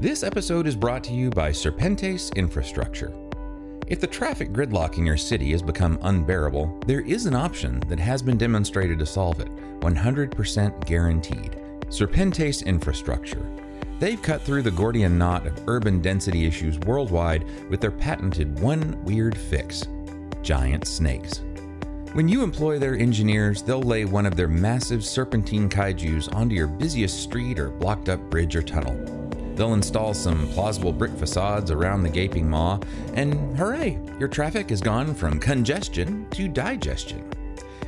This episode is brought to you by Serpentes Infrastructure. If the traffic gridlock in your city has become unbearable, there is an option that has been demonstrated to solve it, 100% guaranteed. Serpentes Infrastructure. They've cut through the Gordian knot of urban density issues worldwide with their patented one weird fix giant snakes. When you employ their engineers, they'll lay one of their massive serpentine kaijus onto your busiest street or blocked up bridge or tunnel. They'll install some plausible brick facades around the gaping maw, and hooray, your traffic has gone from congestion to digestion.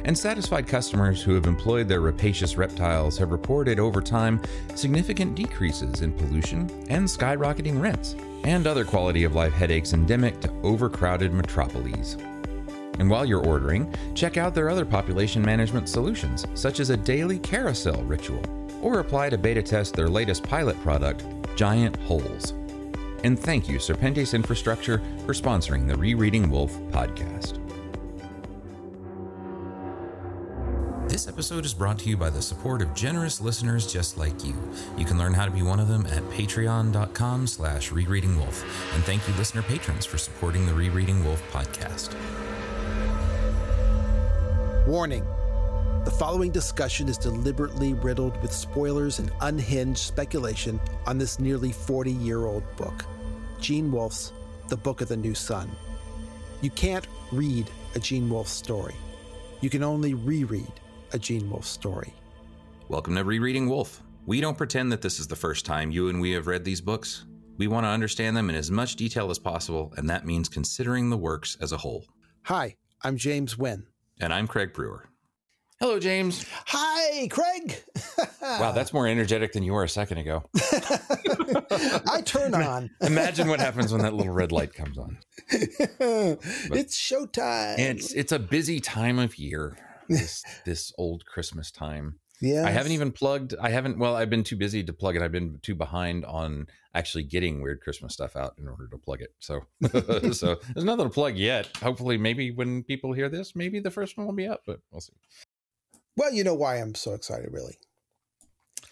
And satisfied customers who have employed their rapacious reptiles have reported over time significant decreases in pollution and skyrocketing rents, and other quality of life headaches endemic to overcrowded metropolises. And while you're ordering, check out their other population management solutions, such as a daily carousel ritual, or apply to beta test their latest pilot product, Giant Holes. And thank you, Serpentes Infrastructure, for sponsoring the Rereading Wolf podcast. This episode is brought to you by the support of generous listeners just like you. You can learn how to be one of them at patreon.com slash rereadingwolf. And thank you, listener patrons, for supporting the Rereading Wolf podcast. Warning the following discussion is deliberately riddled with spoilers and unhinged speculation on this nearly 40 year old book Gene Wolfe's The Book of the New Sun. You can't read a Gene Wolfe story, you can only reread a Gene Wolfe story. Welcome to Rereading Wolf. We don't pretend that this is the first time you and we have read these books. We want to understand them in as much detail as possible, and that means considering the works as a whole. Hi, I'm James Wynn. And I'm Craig Brewer. Hello, James. Hi, Craig. wow, that's more energetic than you were a second ago. I turn on. Imagine what happens when that little red light comes on. it's showtime. It's it's a busy time of year. This this old Christmas time. Yeah. I haven't even plugged. I haven't. Well, I've been too busy to plug it. I've been too behind on actually getting weird Christmas stuff out in order to plug it. So, so there's nothing to plug yet. Hopefully, maybe when people hear this, maybe the first one will be up, but we'll see. Well, you know why I'm so excited, really.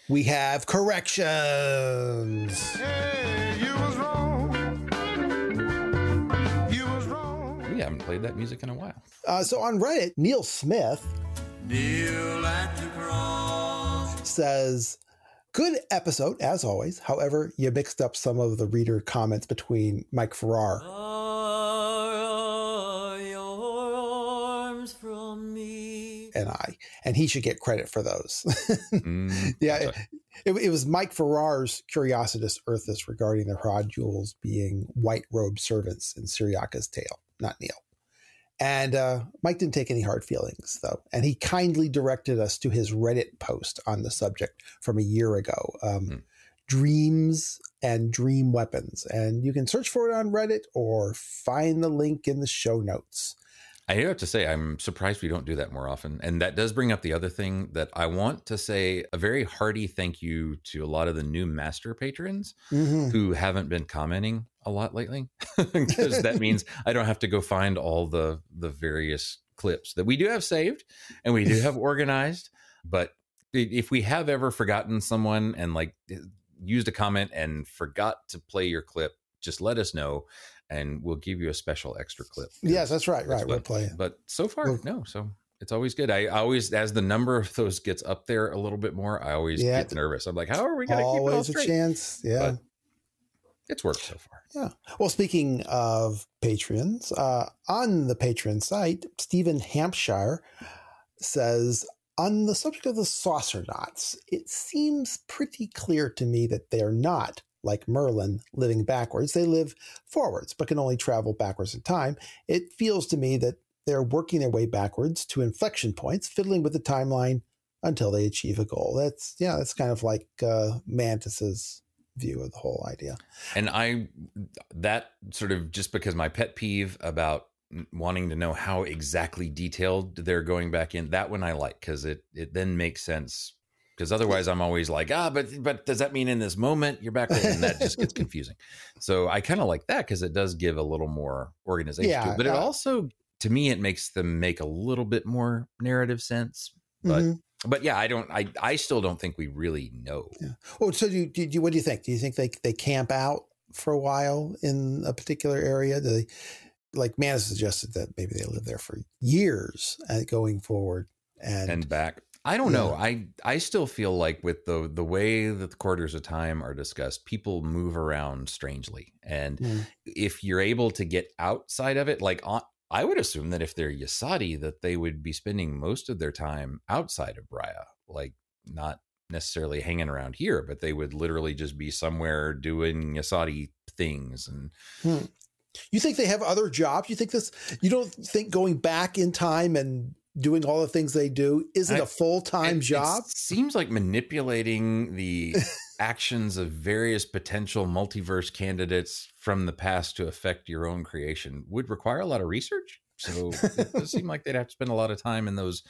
We have corrections. Hey, you was wrong. You was wrong. We haven't played that music in a while. Uh, so on Reddit, Neil Smith Neil says, Good episode, as always. However, you mixed up some of the reader comments between Mike Farrar. And I, and he should get credit for those. mm, yeah, it, it, was Mike Farrar's Curiositas Earthus regarding the Hierodules being white robed servants in Cyriaca's tale, not Neil. And uh, Mike didn't take any hard feelings, though. And he kindly directed us to his Reddit post on the subject from a year ago um, mm. Dreams and Dream Weapons. And you can search for it on Reddit or find the link in the show notes. I do have to say, I'm surprised we don't do that more often. And that does bring up the other thing that I want to say a very hearty thank you to a lot of the new master patrons mm-hmm. who haven't been commenting a lot lately. Because that means I don't have to go find all the the various clips that we do have saved and we do have organized. But if we have ever forgotten someone and like used a comment and forgot to play your clip, just let us know and we'll give you a special extra clip. Yes, that's right. Right, we'll play it. But so far, we'll, no. So it's always good. I always, as the number of those gets up there a little bit more, I always yeah, get nervous. I'm like, how are we going to keep it all straight? a chance. Yeah. But it's worked so far. Yeah. Well, speaking of patrons, uh, on the patron site, Stephen Hampshire says, on the subject of the saucer knots, it seems pretty clear to me that they're not like Merlin, living backwards. They live forwards, but can only travel backwards in time. It feels to me that they're working their way backwards to inflection points, fiddling with the timeline until they achieve a goal. That's yeah, that's kind of like uh, Mantis's view of the whole idea. And I that sort of just because my pet peeve about wanting to know how exactly detailed they're going back in that one I like because it it then makes sense because otherwise I'm always like, ah, but but does that mean in this moment you're back? And that just gets confusing. So I kind of like that because it does give a little more organization yeah, to it. But uh, it also, to me, it makes them make a little bit more narrative sense. But mm-hmm. but yeah, I don't. I I still don't think we really know. Yeah. Oh, so do you, do you, what do you think? Do you think they they camp out for a while in a particular area? Do they, like man has suggested that maybe they live there for years uh, going forward and, and back. I don't know. I I still feel like with the the way that the quarters of time are discussed, people move around strangely, and mm. if you're able to get outside of it, like on, I would assume that if they're Yasadi, that they would be spending most of their time outside of Briah, like not necessarily hanging around here, but they would literally just be somewhere doing Yasadi things. And hmm. you think they have other jobs? You think this? You don't think going back in time and doing all the things they do isn't I, a full time job? seems like manipulating the actions of various potential multiverse candidates from the past to affect your own creation would require a lot of research. So it does seem like they'd have to spend a lot of time in those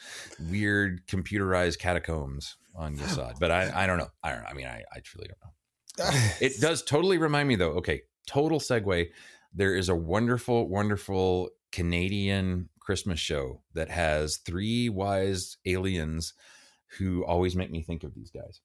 weird computerized catacombs on Yesod. But I, I don't know. I don't know. I mean, I, I truly don't know. it does totally remind me though. Okay, total segue. There is a wonderful, wonderful Canadian Christmas show that has three wise aliens who always make me think of these guys.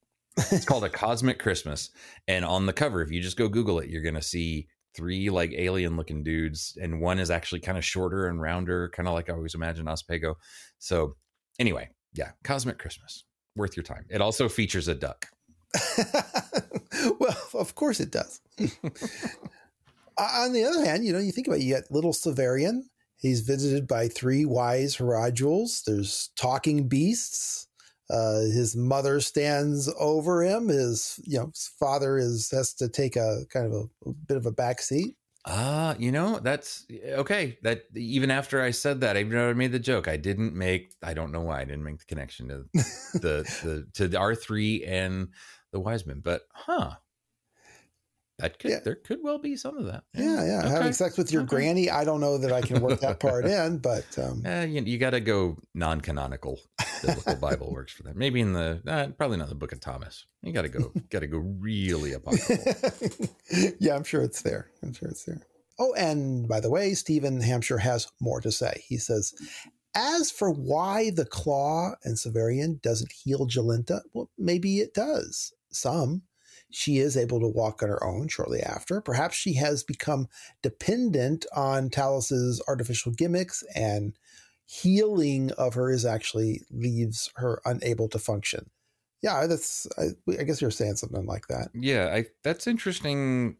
It's called A Cosmic Christmas. And on the cover, if you just go Google it, you're going to see three like alien looking dudes. And one is actually kind of shorter and rounder, kind of like I always imagine Ossipago. So, anyway, yeah, Cosmic Christmas. Worth your time. It also features a duck. well, of course it does. on the other hand, you know, you think about it, you got little Severian, He's visited by three wise Hierodules. There's talking beasts. Uh, his mother stands over him. His you know his father is has to take a kind of a, a bit of a back seat. Ah, uh, you know that's okay. That even after I said that, even though I made the joke, I didn't make. I don't know why I didn't make the connection to the the to the R three and the wise Wiseman. But huh, that could yeah. there could well be some of that. Yeah, yeah. Okay. Having sex with your okay. granny, I don't know that I can work that part in, but um, eh, you, you got to go non-canonical. Biblical Bible works for that. Maybe in the uh, probably not the Book of Thomas. You got to go, got to go really apocryphal. yeah, I'm sure it's there. I'm sure it's there. Oh, and by the way, Stephen Hampshire has more to say. He says, as for why the claw and Severian doesn't heal Jolenta, well, maybe it does. Some. She is able to walk on her own shortly after. Perhaps she has become dependent on Talos's artificial gimmicks and healing of her is actually leaves her unable to function. Yeah, that's. I, I guess you're saying something like that. Yeah, I, that's interesting.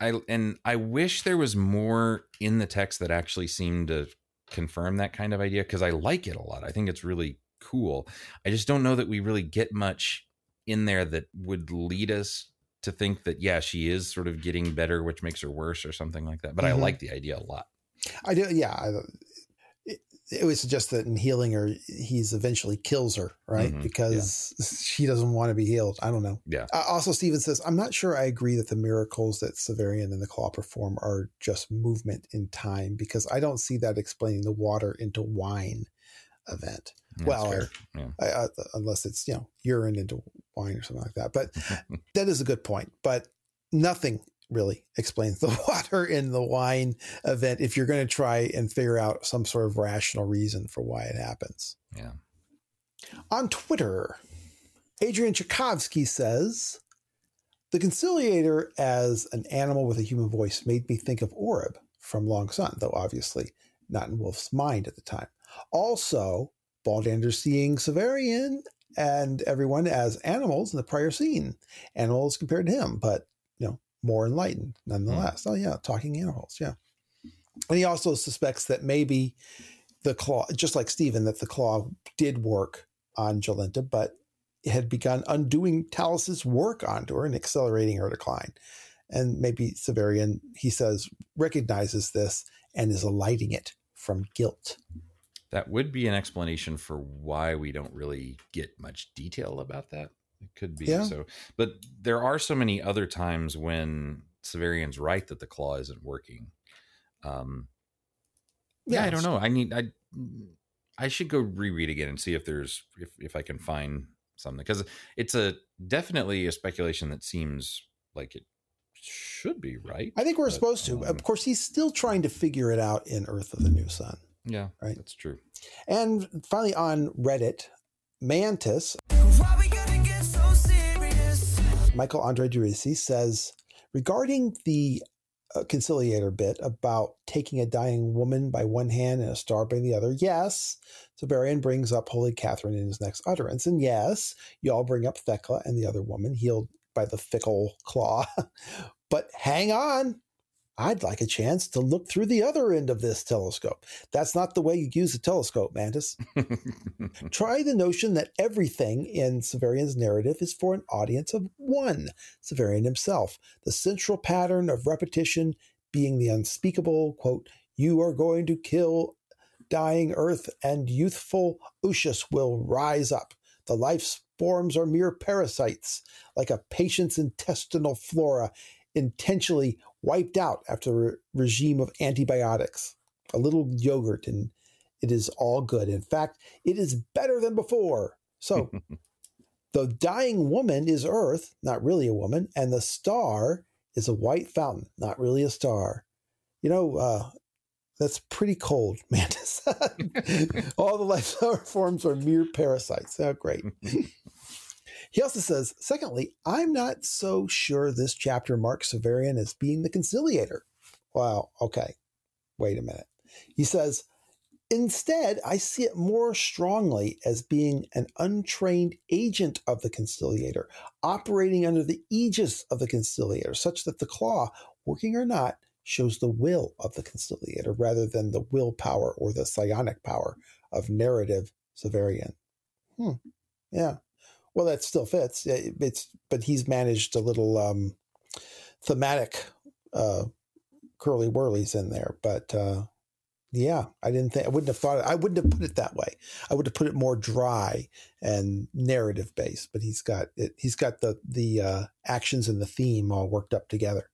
I and I wish there was more in the text that actually seemed to confirm that kind of idea because I like it a lot. I think it's really cool. I just don't know that we really get much in there that would lead us to think that yeah she is sort of getting better which makes her worse or something like that but mm-hmm. i like the idea a lot i do yeah I, it, it would suggest that in healing her he's eventually kills her right mm-hmm. because yeah. she doesn't want to be healed i don't know yeah uh, also Stephen says i'm not sure i agree that the miracles that severian and the claw perform are just movement in time because i don't see that explaining the water into wine event well, or, yeah. uh, unless it's you know urine into wine or something like that. But that is a good point. But nothing really explains the water in the wine event if you're going to try and figure out some sort of rational reason for why it happens. Yeah. On Twitter, Adrian Tchaikovsky says, The conciliator as an animal with a human voice made me think of Oreb from Long Sun, though obviously not in Wolf's mind at the time. Also, Baldander seeing Severian and everyone as animals in the prior scene, animals compared to him, but you know more enlightened nonetheless. Mm. Oh yeah, talking animals, yeah. And he also suspects that maybe the claw, just like Stephen, that the claw did work on Jolenta, but had begun undoing Talos's work onto her and accelerating her decline. And maybe Severian, he says, recognizes this and is alighting it from guilt that would be an explanation for why we don't really get much detail about that. It could be yeah. so, but there are so many other times when Severian's right that the claw isn't working. Um, yeah, yeah I don't know. I need I I should go reread again and see if there's if if I can find something because it's a definitely a speculation that seems like it should be right. I think we're but, supposed to. Um, of course, he's still trying to figure it out in Urth of the New Sun. Yeah, right. That's true. And finally, on Reddit, Mantis, Michael Andre-Driussi says regarding the uh, conciliator bit about taking a dying woman by one hand and a star by the other. Yes, Severian brings up Holy Catherine in his next utterance. And yes, you all bring up Thecla and the other woman healed by the fickle claw. but hang on. I'd like a chance to look through the other end of this telescope. That's not the way you use a telescope, Mantis. Try the notion that everything in Severian's narrative is for an audience of one, Severian himself. The central pattern of repetition being the unspeakable, quote, you are going to kill dying earth and youthful Ushas will rise up. The life forms are mere parasites, like a patient's intestinal flora intentionally wiped out after a regime of antibiotics. A little yogurt, and it is all good. In fact, it is better than before. So, the dying woman is Earth, not really a woman, and the star is a white fountain, not really a star. You know, uh, that's pretty cold, Mantis. all the life forms are mere parasites. Oh, great. He also says, secondly, I'm not so sure this chapter marks Severian as being the conciliator. Wow, okay. Wait a minute. He says, instead, I see it more strongly as being an untrained agent of the conciliator, operating under the aegis of the conciliator, such that the claw, working or not, shows the will of the conciliator rather than the willpower or the psionic power of narrative Severian. Hmm. Yeah. Well, that still fits. It's but he's managed a little um, thematic uh, curly whirlies in there. But uh, yeah, I didn't think I wouldn't have thought it, I wouldn't have put it that way. I would have put it more dry and narrative based. But he's got it. He's got the the uh, actions and the theme all worked up together.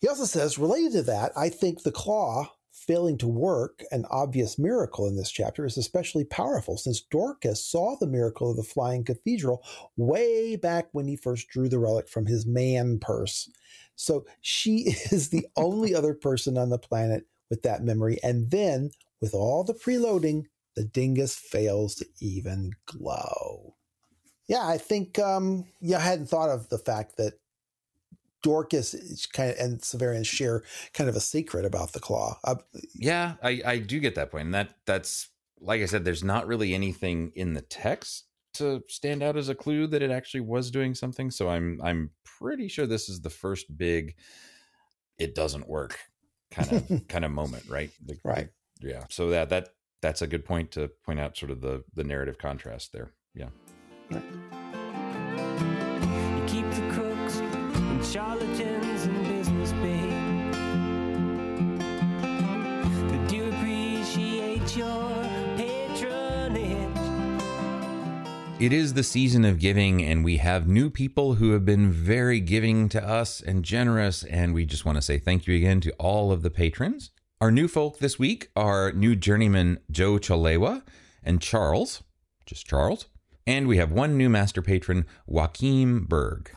He also says, related to that, I think the claw failing to work, an obvious miracle in this chapter, is especially powerful since Dorcas saw the miracle of the flying cathedral way back when he first drew the relic from his man purse. So she is the only other person on the planet with that memory. And then, with all the preloading, the dingus fails to even glow. Yeah, I think um, I hadn't thought of the fact that Dorcas kind of and Severian share kind of a secret about the claw. Uh, yeah, I, I do get that point. point, and that that's like I said. There's not really anything in the text to stand out as a clue that it actually was doing something. So I'm I'm pretty sure this is the first big it doesn't work kind of kind of moment, right? Like, right. yeah. So that that that's a good point to point out sort of the the narrative contrast there. Yeah. Right. Charlatans and business babe. Do appreciate your patronage. It is the season of giving, and we have new people who have been very giving to us and generous. And we just want to say thank you again to all of the patrons. Our new folk this week are new journeyman Joe Chalewa and Charles, just Charles. And we have one new master patron, Joachim Berg.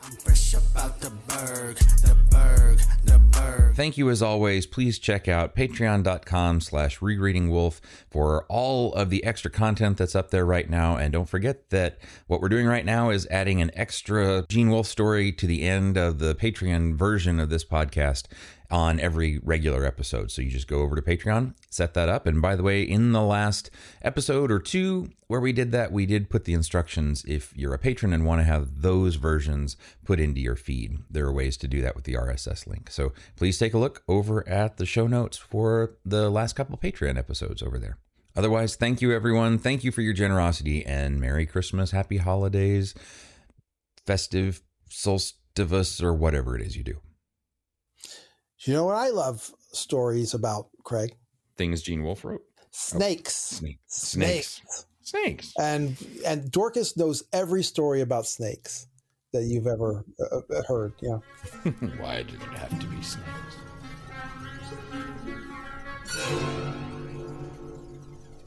Berg, Berg, Thank you as always. Please check out patreon.com slash rereadingwolf for all of the extra content that's up there right now. And don't forget that what we're doing right now is adding an extra Gene Wolfe story to the end of the Patreon version of this podcast on every regular episode. So you just go over to Patreon, set that up. And by the way, in the last episode or two where we did that, we did put the instructions if you're a patron and want to have those versions put into your feed. There are ways to do that with the RSS link. So please take a look over at the show notes for the last couple Patreon episodes over there. Otherwise, thank you everyone. Thank you for your generosity and Merry Christmas, Happy Holidays, festive solstice, or whatever it is you do. You know what I love stories about, Craig? Things Gene Wolfe wrote. Snakes. Oh, snakes. Snakes. Snakes. And and Dorcas knows every story about snakes that you've ever uh, uh heard. Yeah. Why did it have to be snakes?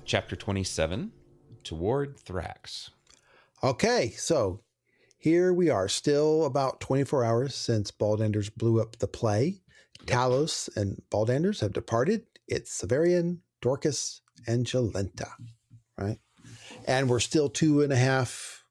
Chapter 27 Toward Thrax. Okay, so here we are, still about 24 hours since Baldanders blew up the play. Talos and Baldanders have departed. It's Severian, Dorcas, and Jolenta, right? And we're still two and a half,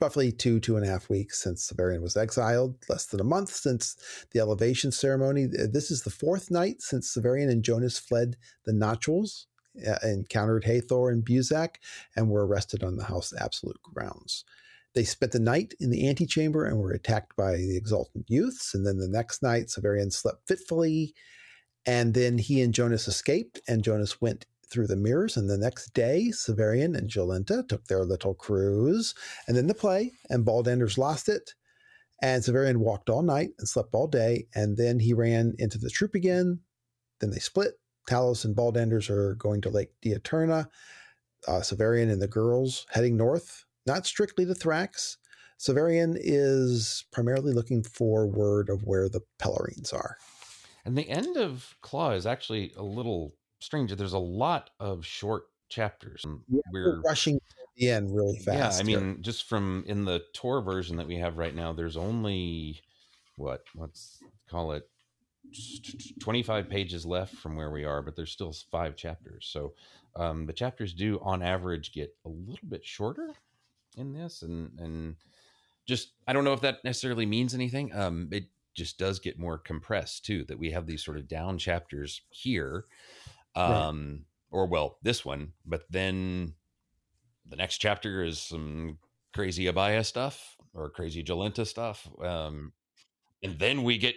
roughly two, two and a half weeks since Severian was exiled, less than a month since the elevation ceremony. This is the fourth night since Severian and Jonas fled the Notchwolves, uh, encountered Hethor and Buzak, and were arrested on the House Absolute grounds. They spent the night in the antechamber and were attacked by the exultant youths. And then the next night, Severian slept fitfully. And then he and Jonas escaped, and Jonas went through the mirrors. And the next day, Severian and Jolenta took their little cruise. And then the play, and Baldanders lost it. And Severian walked all night and slept all day. And then he ran into the troop again. Then they split. Talos and Baldanders are going to Lake Diuturna. Uh, Severian and the girls heading north not strictly to Thrax. Severian is primarily looking for word of where the Pelerines are. And the end of Claw is actually a little strange. There's a lot of short chapters. Yeah, we're, we're rushing the end really fast. Yeah, I mean, here. just from in the tour version that we have right now, there's only what let's call it 25 pages left from where we are, but there's still five chapters. So um, the chapters do, on average, get a little bit shorter in this and and just I don't know if that necessarily means anything. Um, it just does get more compressed too. That we have these sort of down chapters here, um, right. or well, this one, but then the next chapter is some crazy Abaia stuff or crazy Jolenta stuff, um, and then we get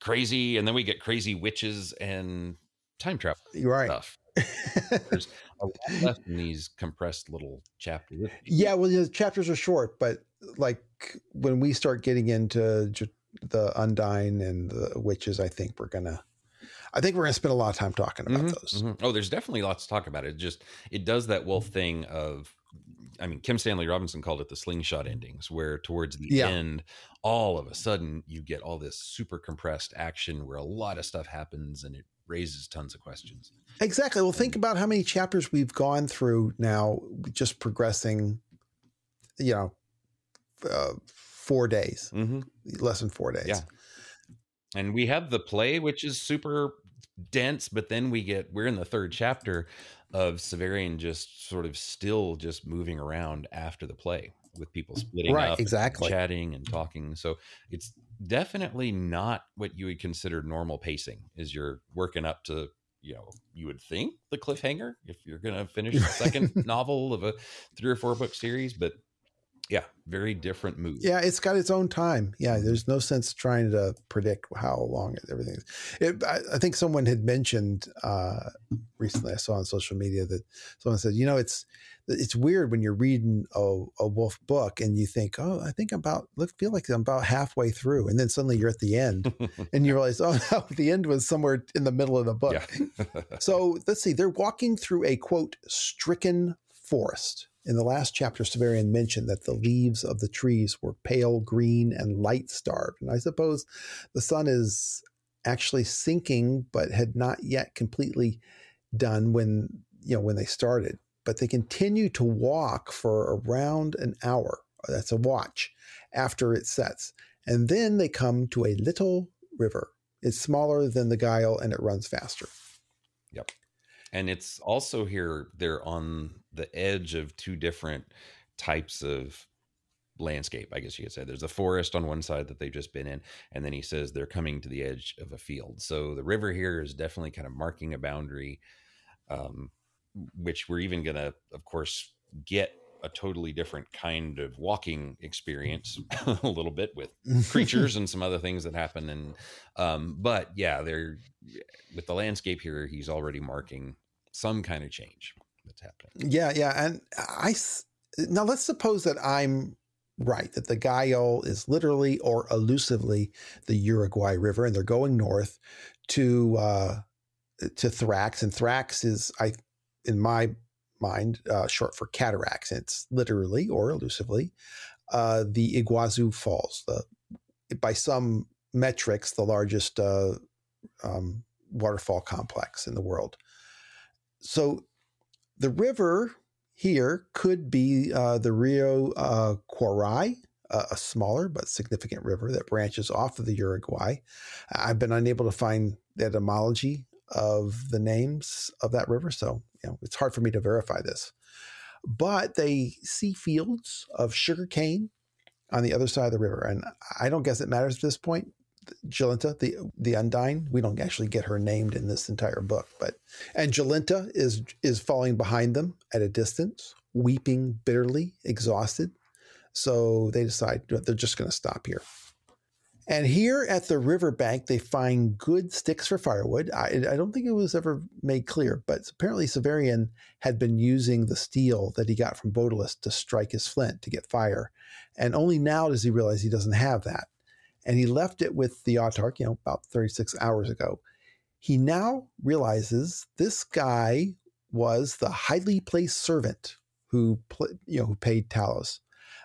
crazy, and then we get crazy witches and time travel right. stuff. There's a lot left in these compressed little chapters. Yeah, well, the chapters are short, but like when we start getting into the Undine and the witches, I think we're gonna. I think we're going to spend a lot of time talking about mm-hmm, those. Mm-hmm. Oh, there's definitely lots to talk about. It just it does that wolf thing of I mean, Kim Stanley Robinson called it the slingshot endings, where towards the yeah. end, all of a sudden you get all this super compressed action where a lot of stuff happens and it raises tons of questions. Exactly. Well, think about how many chapters we've gone through now, just progressing, you know, uh, four days, mm-hmm. less than four days. Yeah. And we have the play, which is super dense, but then we get, we're in the third chapter of Severian just sort of still just moving around after the play with people splitting right, up, exactly. chatting and talking. So it's definitely not what you would consider normal pacing. Is you're working up to you know you would think the cliffhanger if you're going to finish the second novel of a three or four book series, but yeah, very different mood. Yeah, it's got its own time. Yeah, mm-hmm. there's no sense trying to predict how long everything is. It, I, I, think someone had mentioned uh, recently. I saw on social media that someone said, you know, it's it's weird when you're reading a, a wolf book and you think, oh, I think I'm about look feel like I'm about halfway through, and then suddenly you're at the end, and you realize, oh no, the end was somewhere in the middle of the book. Yeah. so let's see, they're walking through a quote stricken forest in the last chapter, Severian mentioned that the leaves of the trees were pale green and light starved. And I suppose the sun is actually sinking, but had not yet completely done when you know when they started. But they continue to walk for around an hour. That's a watch after it sets. And then they come to a little river. It's smaller than the Gyoll and it runs faster. Yep. And it's also here, they're on the edge of two different types of landscape, I guess you could say. There's a forest on one side that they've just been in, and then he says they're coming to the edge of a field. So the river here is definitely kind of marking a boundary, um, which we're even going to, of course, get a totally different kind of walking experience a little bit with creatures and some other things that happen. And um but yeah they're with the landscape here he's already marking some kind of change that's happening. Yeah yeah and i now let's suppose that i'm right that the Gyoll is literally or elusively the uruguay river and they're going north to uh to thrax and thrax is i in my mind, uh, short for cataracts. It's literally or elusively uh, the Iguazu Falls, the, by some metrics, the largest uh, um, waterfall complex in the world. So the river here could be uh, the Rio uh, Quarai, a smaller but significant river that branches off of the Uruguay. I've been unable to find the etymology of the names of that river, so you know, it's hard for me to verify this. but they see fields of sugar cane on the other side of the river. And I don't guess it matters at this point. Jolenta, the the Undine, we don't actually get her named in this entire book, but and Jolenta is is falling behind them at a distance, weeping bitterly, exhausted. So they decide they're just going to stop here. And here at the riverbank, they find good sticks for firewood. I, I, don't think it was ever made clear, but apparently Severian had been using the steel that he got from Bodilus to strike his flint to get fire. And only now does he realize he doesn't have that. And he left it with the autarch, you know, about 36 hours ago. He now realizes this guy was the highly placed servant who, you know, who paid Talos.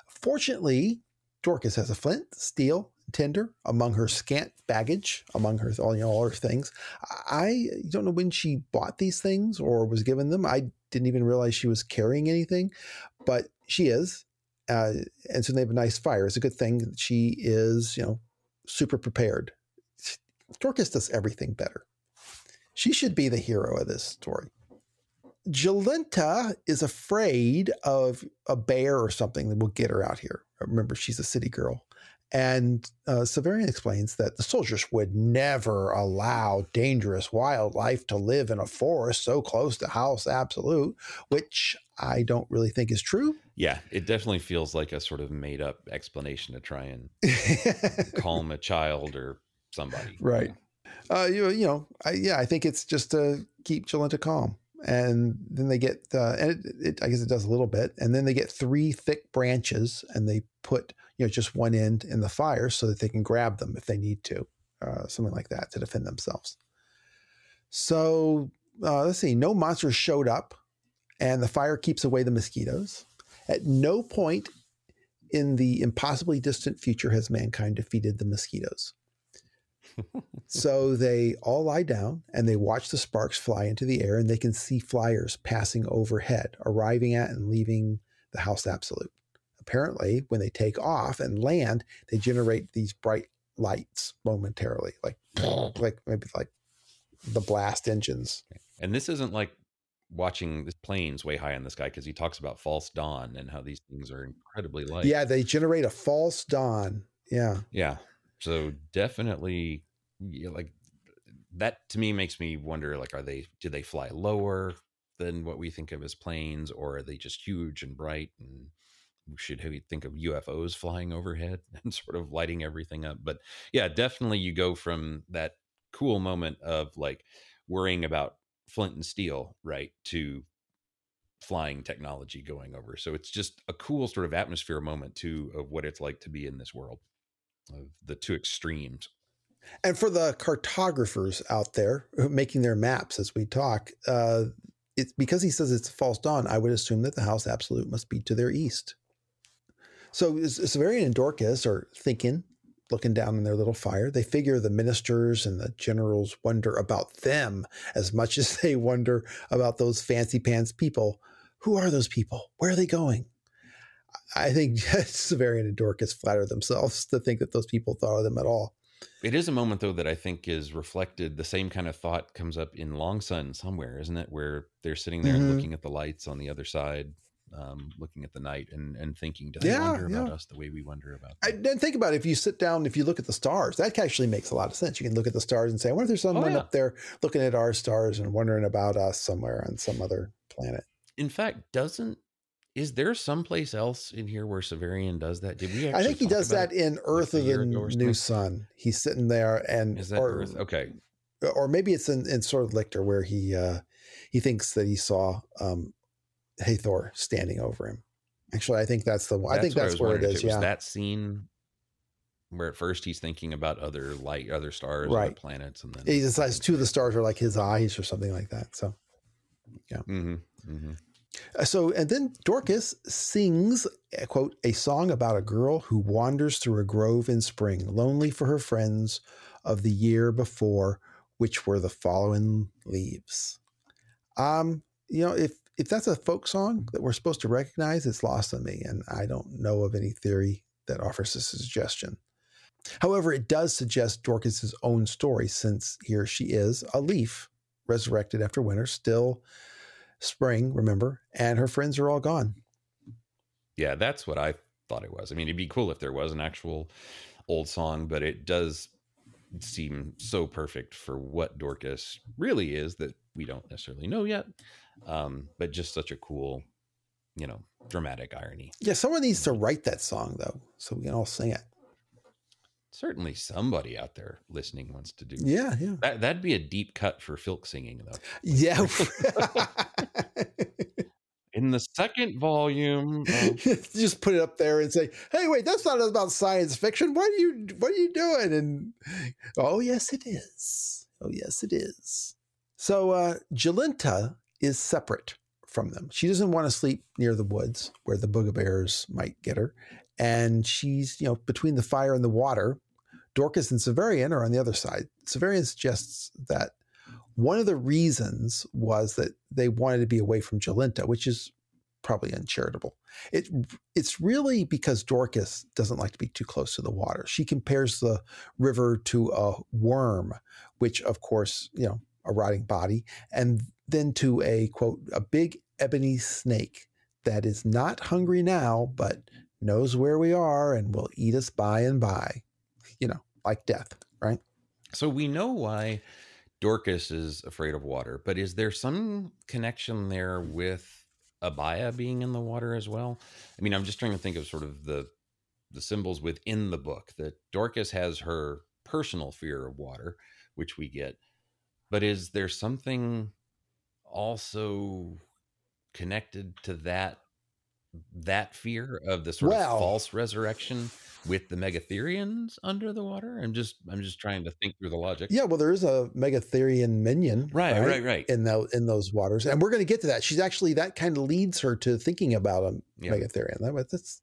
Fortunately, Dorcas has a flint, steel, tinder among her scant baggage, among her all, you know, all her things. I don't know when she bought these things or was given them. I didn't even realize she was carrying anything, but she is. Uh, and so they have a nice fire. It's a good thing that she is, you know, super prepared. Dorcas does everything better. She should be the hero of this story. Jolenta is afraid of a bear or something that will get her out here. Remember, she's a city girl. And uh, Severian explains that the soldiers would never allow dangerous wildlife to live in a forest so close to House Absolute, which I don't really think is true. Yeah, it definitely feels like a sort of made up explanation to try and calm a child or somebody. Right. Uh, you, you know, I, yeah, I think it's just to keep Jolenta calm and then they get uh, and it, it, I guess it does a little bit, and then they get three thick branches, and they put you know just one end in the fire so that they can grab them if they need to, uh, something like that to defend themselves. So uh, let's see, no monsters showed up, and the fire keeps away the mosquitoes. At no point in the impossibly distant future has mankind defeated the mosquitoes so they all lie down and they watch the sparks fly into the air and they can see flyers passing overhead, arriving at and leaving the house absolute. Apparently, when they take off and land, they generate these bright lights momentarily, like like maybe like the blast engines. And this isn't like watching the planes way high in the sky because he talks about false dawn and how these things are incredibly light. Yeah, they generate a false dawn. Yeah. Yeah. So definitely, like that to me makes me wonder: like, are they do they fly lower than what we think of as planes, or are they just huge and bright and we should think of UFOs flying overhead and sort of lighting everything up. But yeah, definitely you go from that cool moment of like worrying about flint and steel, right, to flying technology going over. So it's just a cool sort of atmosphere moment too of what it's like to be in this world of the two extremes. And for the cartographers out there making their maps as we talk, uh, it's because he says it's false dawn. I would assume that the house absolute must be to their east. So Severian and Dorcas are thinking, looking down in their little fire. They figure the ministers and the generals wonder about them as much as they wonder about those fancy pants people. Who are those people? Where are they going? I think Severian and Dorcas flatter themselves to think that those people thought of them at all. It is a moment though that I think is reflected. The same kind of thought comes up in Long Sun somewhere, isn't it? Where they're sitting there mm-hmm. and looking at the lights on the other side, um, looking at the night and and thinking, do they yeah, wonder yeah. about us the way we wonder about? Them? I, and think about it. If you sit down, if you look at the stars, that actually makes a lot of sense. You can look at the stars and say, I wonder if there's someone oh, yeah. up there looking at our stars and wondering about us somewhere on some other planet. In fact, doesn't is there someplace else in here where Severian does that? Did we? I think he does that in Urth of the New Sun. He's sitting there, and is that or, Earth? Okay, or maybe it's in, in Sword of Lictor where he uh, he thinks that he saw um, Hathor standing over him. Actually, I think that's the one. I think that's I where it is. It yeah, that scene where at first he's thinking about other light, other stars, right. other planets, and then he decides two of the stars are like his eyes or something like that. So, yeah. Mm-hmm. Mm-hmm. Uh, so, and then Dorcas sings, uh, quote, a song about a girl who wanders through a grove in spring, lonely for her friends of the year before, which were the following leaves. Um, you know, if if that's a folk song that we're supposed to recognize, it's lost on me, and I don't know of any theory that offers a suggestion. However, it does suggest Dorcas's own story, since here she is, a leaf resurrected after winter, still spring, remember, and her friends are all gone. Yeah, that's what I thought it was. I mean, it'd be cool if there was an actual old song, but it does seem so perfect for what Dorcas really is that we don't necessarily know yet. Um, but just such a cool, you know, dramatic irony. Yeah, someone needs to write that song though, so we can all sing it. Certainly, somebody out there listening wants to do. Yeah, yeah. That that'd be a deep cut for Filk singing, though. Yeah. In the second volume, of- just put it up there and say, "Hey, wait, that's not about science fiction. What are you What are you doing?" And oh, yes, it is. Oh, yes, it is. So, uh, Jolenta is separate from them. She doesn't want to sleep near the woods where the boogabears might get her, and she's you know between the fire and the water. Dorcas and Severian are on the other side. Severian suggests that one of the reasons was that they wanted to be away from Jolenta, which is probably uncharitable. It it's really because Dorcas doesn't like to be too close to the water. She compares the river to a worm, which of course, you know, a rotting body, and then to a quote, a big ebony snake that is not hungry now, but knows where we are and will eat us by and by. You know, like death, right? so we know why Dorcas is afraid of water, but is there some connection there with Abaia being in the water as well? I mean, I'm just trying to think of sort of the the symbols within the book that Dorcas has her personal fear of water, which we get, but is there something also connected to that that fear of the sort Well- of false resurrection with the Megatherians under the water? I'm just I'm just trying to think through the logic. Yeah, well, there is a Megatherian minion, Right, right, right. in the, in those waters, and we're going to get to that. She's actually that kind of leads her to thinking about a Yeah. Megatherian. That, that's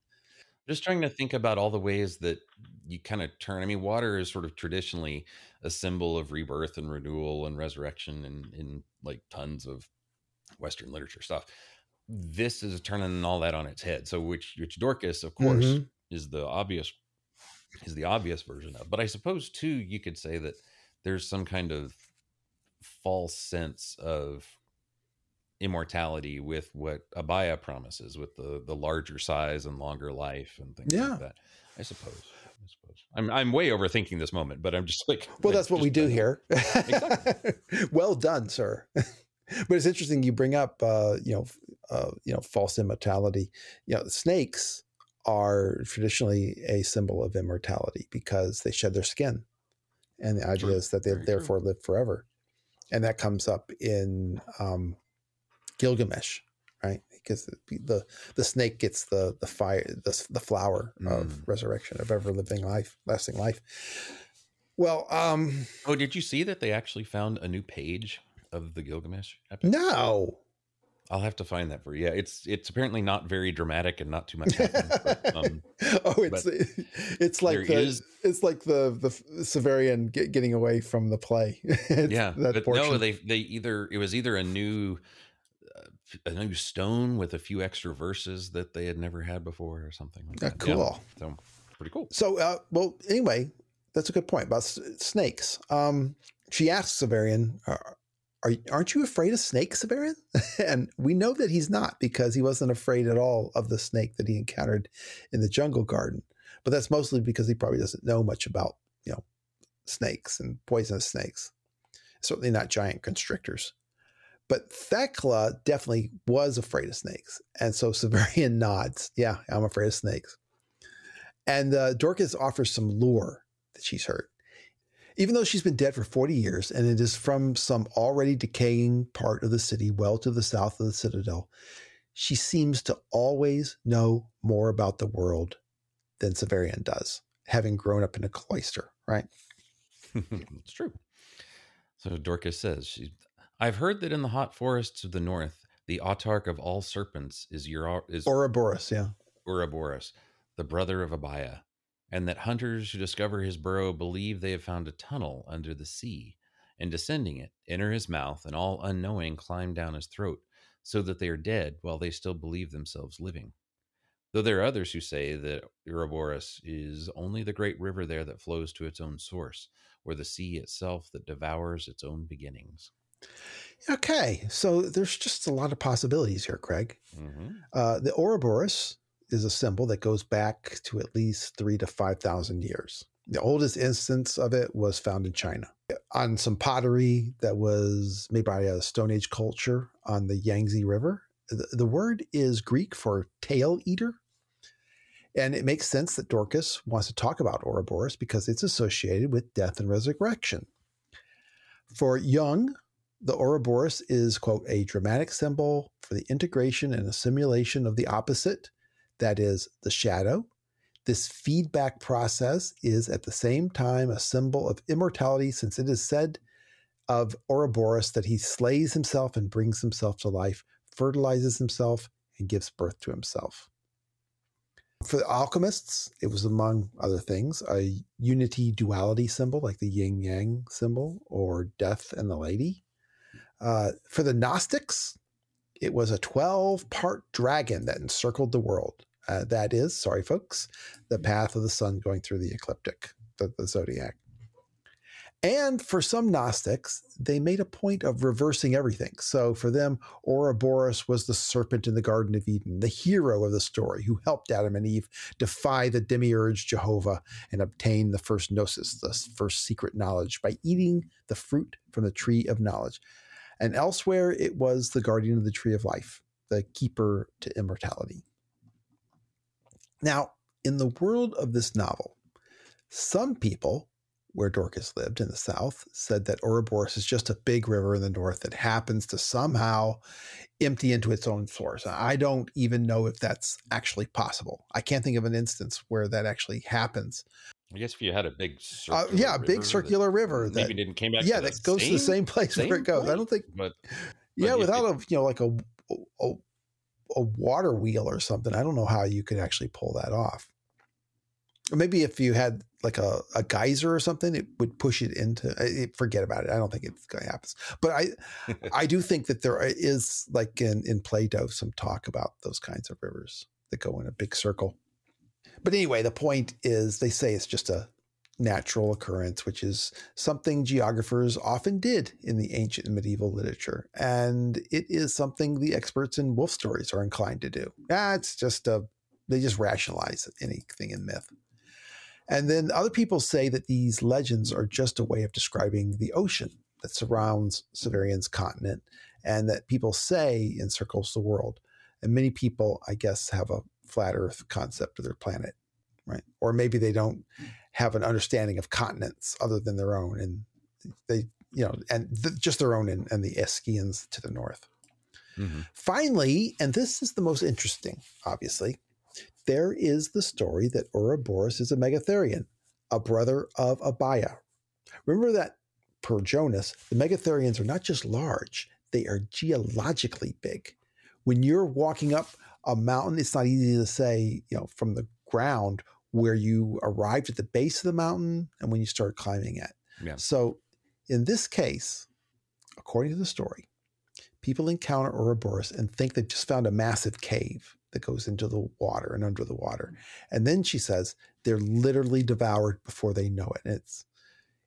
just trying to think about all the ways that you kind of turn. I mean, water is sort of traditionally a symbol of rebirth and renewal and resurrection and in like tons of Western literature stuff. This is turning all that on its head. So, which which Dorcas, of course, Mhm. is the obvious is the obvious version of. But I suppose too, you could say that there's some kind of false sense of immortality with what Abaia promises, with the the larger size and longer life and things Yeah. like that. I suppose. I suppose. I'm I'm way overthinking this moment, but I'm just like well, like, that's what we do here. well done, sir. but it's interesting you bring up, uh, you know, uh, you know, false immortality. You know, snakes are traditionally a symbol of immortality because they shed their skin, and the idea True. is that they Very true. therefore live forever, and that comes up in um, Gilgamesh, right? Because the, the the snake gets the the fire the the flower of Mm. resurrection of ever living life, lasting life. Well, um, Oh, did you see that they actually found a new page of the Gilgamesh epic? no. I'll have to find that for you. Yeah, it's it's apparently not very dramatic and not too much but, um, oh, it's it's like the is- it's like the the Severian get, getting away from the play. Yeah, but portion. no, they they either it was either a new uh, a new stone with a few extra verses that they had never had before or something like Ah, that. Yeah, cool. so pretty cool. So, uh, well, anyway, that's a good point about s- snakes. Um, she asks Severian, are, are, aren't you afraid of snakes, Severian? and we know that he's not because he wasn't afraid at all of the snake that he encountered in the jungle garden. But that's mostly because he probably doesn't know much about, you know, snakes and poisonous snakes. Certainly not giant constrictors. But Thecla definitely was afraid of snakes. And so Severian nods. Yeah, I'm afraid of snakes. And uh, Dorcas offers some lore that she's heard. Even though she's been dead for 40 years and it is from some already decaying part of the city well to the south of the citadel, she seems to always know more about the world than Severian does, having grown up in a cloister, right? it's true. So Dorcas says, she, I've heard that in the hot forests of the north, the autarch of all serpents is Ura, is Ouroboros, yeah. Ouroboros, the brother of Abaia, and that hunters who discover his burrow believe they have found a tunnel under the sea, and descending it, enter his mouth, and all unknowing climb down his throat, so that they are dead while they still believe themselves living. Though there are others who say that Ouroboros is only the great river there that flows to its own source, or the sea itself that devours its own beginnings. Okay, so there's just a lot of possibilities here, Craig. Mm-hmm. Uh, the Ouroboros is a symbol that goes back to at least three to 5,000 years. The oldest instance of it was found in China on some pottery that was made by a Stone Age culture on the Yangtze River. The, the word is Greek for tail eater. And it makes sense that Dorcas wants to talk about Ouroboros because it's associated with death and resurrection. For Jung, the Ouroboros is, quote, a dramatic symbol for the integration and assimilation of the opposite, that is, the shadow. This feedback process is at the same time a symbol of immortality, since it is said of Ouroboros that he slays himself and brings himself to life, fertilizes himself, and gives birth to himself. For the alchemists, it was among other things a unity duality symbol like the yin yang symbol or death and the lady. Uh, for the Gnostics, it was a 12 part dragon that encircled the world. Uh, that is, sorry folks, the path of the sun going through the ecliptic, the, the zodiac. And for some Gnostics, they made a point of reversing everything. So for them, Ouroboros was the serpent in the Garden of Eden, the hero of the story who helped Adam and Eve defy the demiurge Jehovah and obtain the first gnosis, the first secret knowledge, by eating the fruit from the tree of knowledge. And elsewhere, it was the guardian of the tree of life, the keeper to immortality. Now, in the world of this novel, some people where Dorcas lived in the south said that Ouroboros is just a big river in the north that happens to somehow empty into its own source. I don't even know if that's actually possible. I can't think of an instance where that actually happens. I guess if you had a big uh, yeah, big circular that river that maybe didn't came back. Yeah, that goes same, to the same place same where it goes. Point, I don't think. But, yeah, without it, a you know like a, a a water wheel or something, I don't know how you could actually pull that off. Or maybe if you had like a, a geyser or something, it would push it into. It, forget about it. I don't think it's going to happen. But I, I do think that there uh, is like in in Plato some talk about those kinds of rivers that go in a big circle. But anyway, the point is they say it's just a natural occurrence, which is something geographers often did in the ancient and medieval literature. And it is something the experts in Wolfe stories are inclined to do. It's just a, they just rationalize anything in myth. And then other people say that these legends are just a way of describing the ocean that surrounds Severian's continent and that people say encircles the world. And many people, I guess, have a flat earth concept of their planet, right? Or maybe they don't have an understanding of continents other than their own, and they, you know, and th- just their own and, and the Ascians to the north. Mm-hmm. Finally, and this is the most interesting, obviously, there is the story that Ouroboros is a Megatherian, a brother of Abaia. Remember that per Jonas, the Megatherians are not just large, they are geologically big. When you're walking up a mountain, it's not easy to say, you know, from the ground where you arrived at the base of the mountain and when you start climbing it. Yeah. So in this case, according to the story, people encounter Ouroboros and think they've just found a massive cave that goes into the water and under the water. And then she says they're literally devoured before they know it. And it's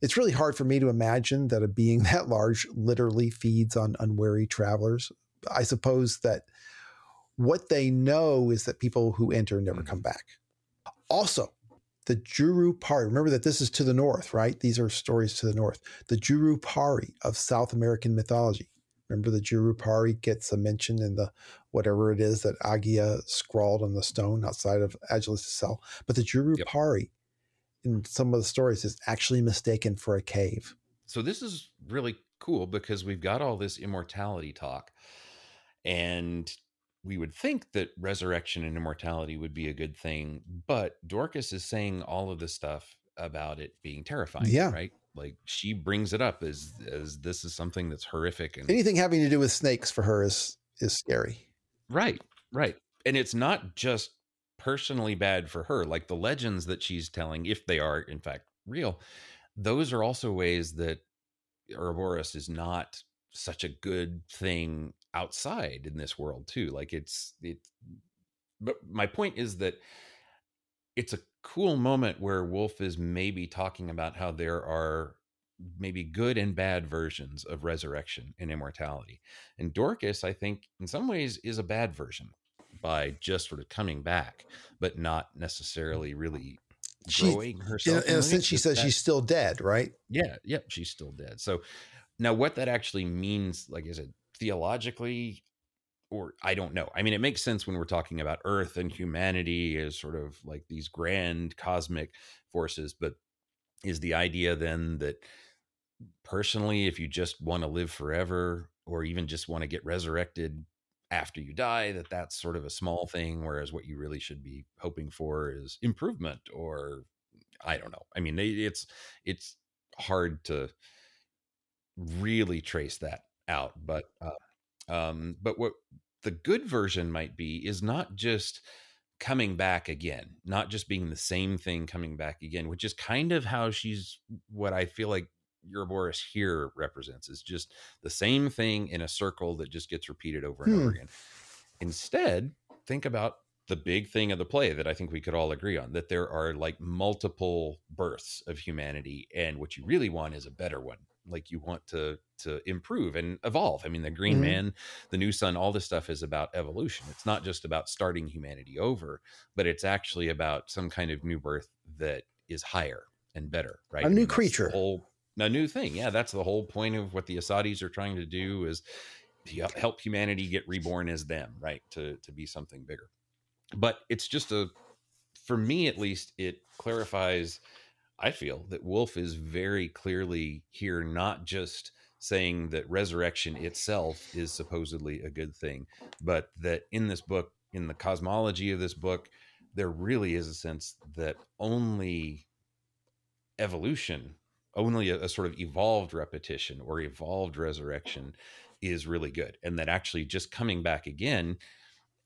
it's really hard for me to imagine that a being that large literally feeds on unwary travelers. I suppose that what they know is that people who enter never mm-hmm. come back. Also, the Jurupari, remember that this is to the north, right? These are stories to the north. The Jurupari of South American mythology. Remember the Jurupari gets a mention in the whatever it is that Agia scrawled on the stone outside of Agilus's cell. But the Jurupari yep. in some of the stories is actually mistaken for a cave. So this is really cool because we've got all this immortality talk. And we would think that resurrection and immortality would be a good thing, but Dorcas is saying all of this stuff about it being terrifying. Yeah. Right. Like she brings it up as as this is something that's horrific and anything having to do with snakes for her is is scary. Right. Right. And it's not just personally bad for her. Like the legends that she's telling, if they are in fact real, those are also ways that Ouroboros is not such a good thing outside in this world too like it's it but my point is that it's a cool moment where Wolfe is maybe talking about how there are maybe good and bad versions of resurrection and immortality. And Dorcas, I think, in some ways, is a bad version by just sort of coming back, but not necessarily really growing she, herself. In, a sense, she says that, she's still dead, right? Yeah, yeah, she's still dead. So now, what that actually means, like I said, theologically, or I don't know. I mean, it makes sense when we're talking about Earth and humanity as sort of like these grand cosmic forces, but is the idea then that personally, if you just want to live forever or even just want to get resurrected after you die, that that's sort of a small thing, whereas what you really should be hoping for is improvement or I don't know. I mean, it's it's hard to really trace that out, but uh, um, but what the good version might be is not just coming back again, not just being the same thing coming back again, which is kind of how she's what I feel like Ouroboros here represents is just the same thing in a circle that just gets repeated over and hmm. over again. Instead, think about the big thing of the play that I think we could all agree on that there are like multiple births of humanity, and what you really want is a better one like you want to to improve and evolve. I mean the green mm-hmm. man the new sun all this stuff is about evolution. It's not just about starting humanity over but it's actually about some kind of new birth that is higher and better right? A new creature. whole a new thing. Yeah that's the whole point of what the Asades are trying to do is help humanity get reborn as them right? To to be something bigger. But it's just a for me at least it clarifies I feel that Wolfe is very clearly here, not just saying that resurrection itself is supposedly a good thing, but that in this book, in the cosmology of this book, there really is a sense that only evolution, only a, a sort of evolved repetition or evolved resurrection is really good. And that actually just coming back again,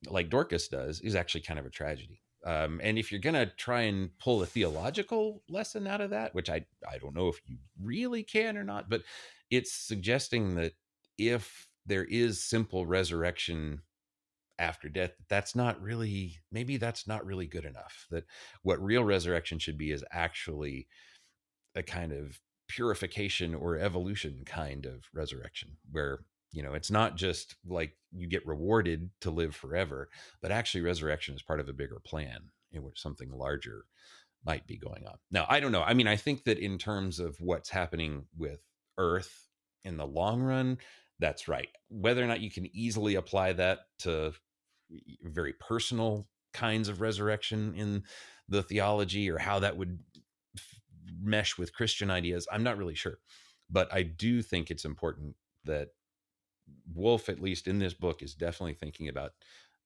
like Dorcas does, is actually kind of a tragedy. Um, and if you're going to try and pull a theological lesson out of that, which I, I don't know if you really can or not, but it's suggesting that if there is simple resurrection after death, that's not really, maybe that's not really good enough. That what real resurrection should be is actually a kind of purification or evolution kind of resurrection where you know it's not just like you get rewarded to live forever but actually resurrection is part of a bigger plan eh, in which something larger might be going on. Now i don't know i mean i think that in terms of what's happening with earth in the long run that's right. Whether or not you can easily apply that to very personal kinds of resurrection in the theology or how that would mesh with christian ideas i'm not really sure. But i do think it's important that Wolfe, at least in this book, is definitely thinking about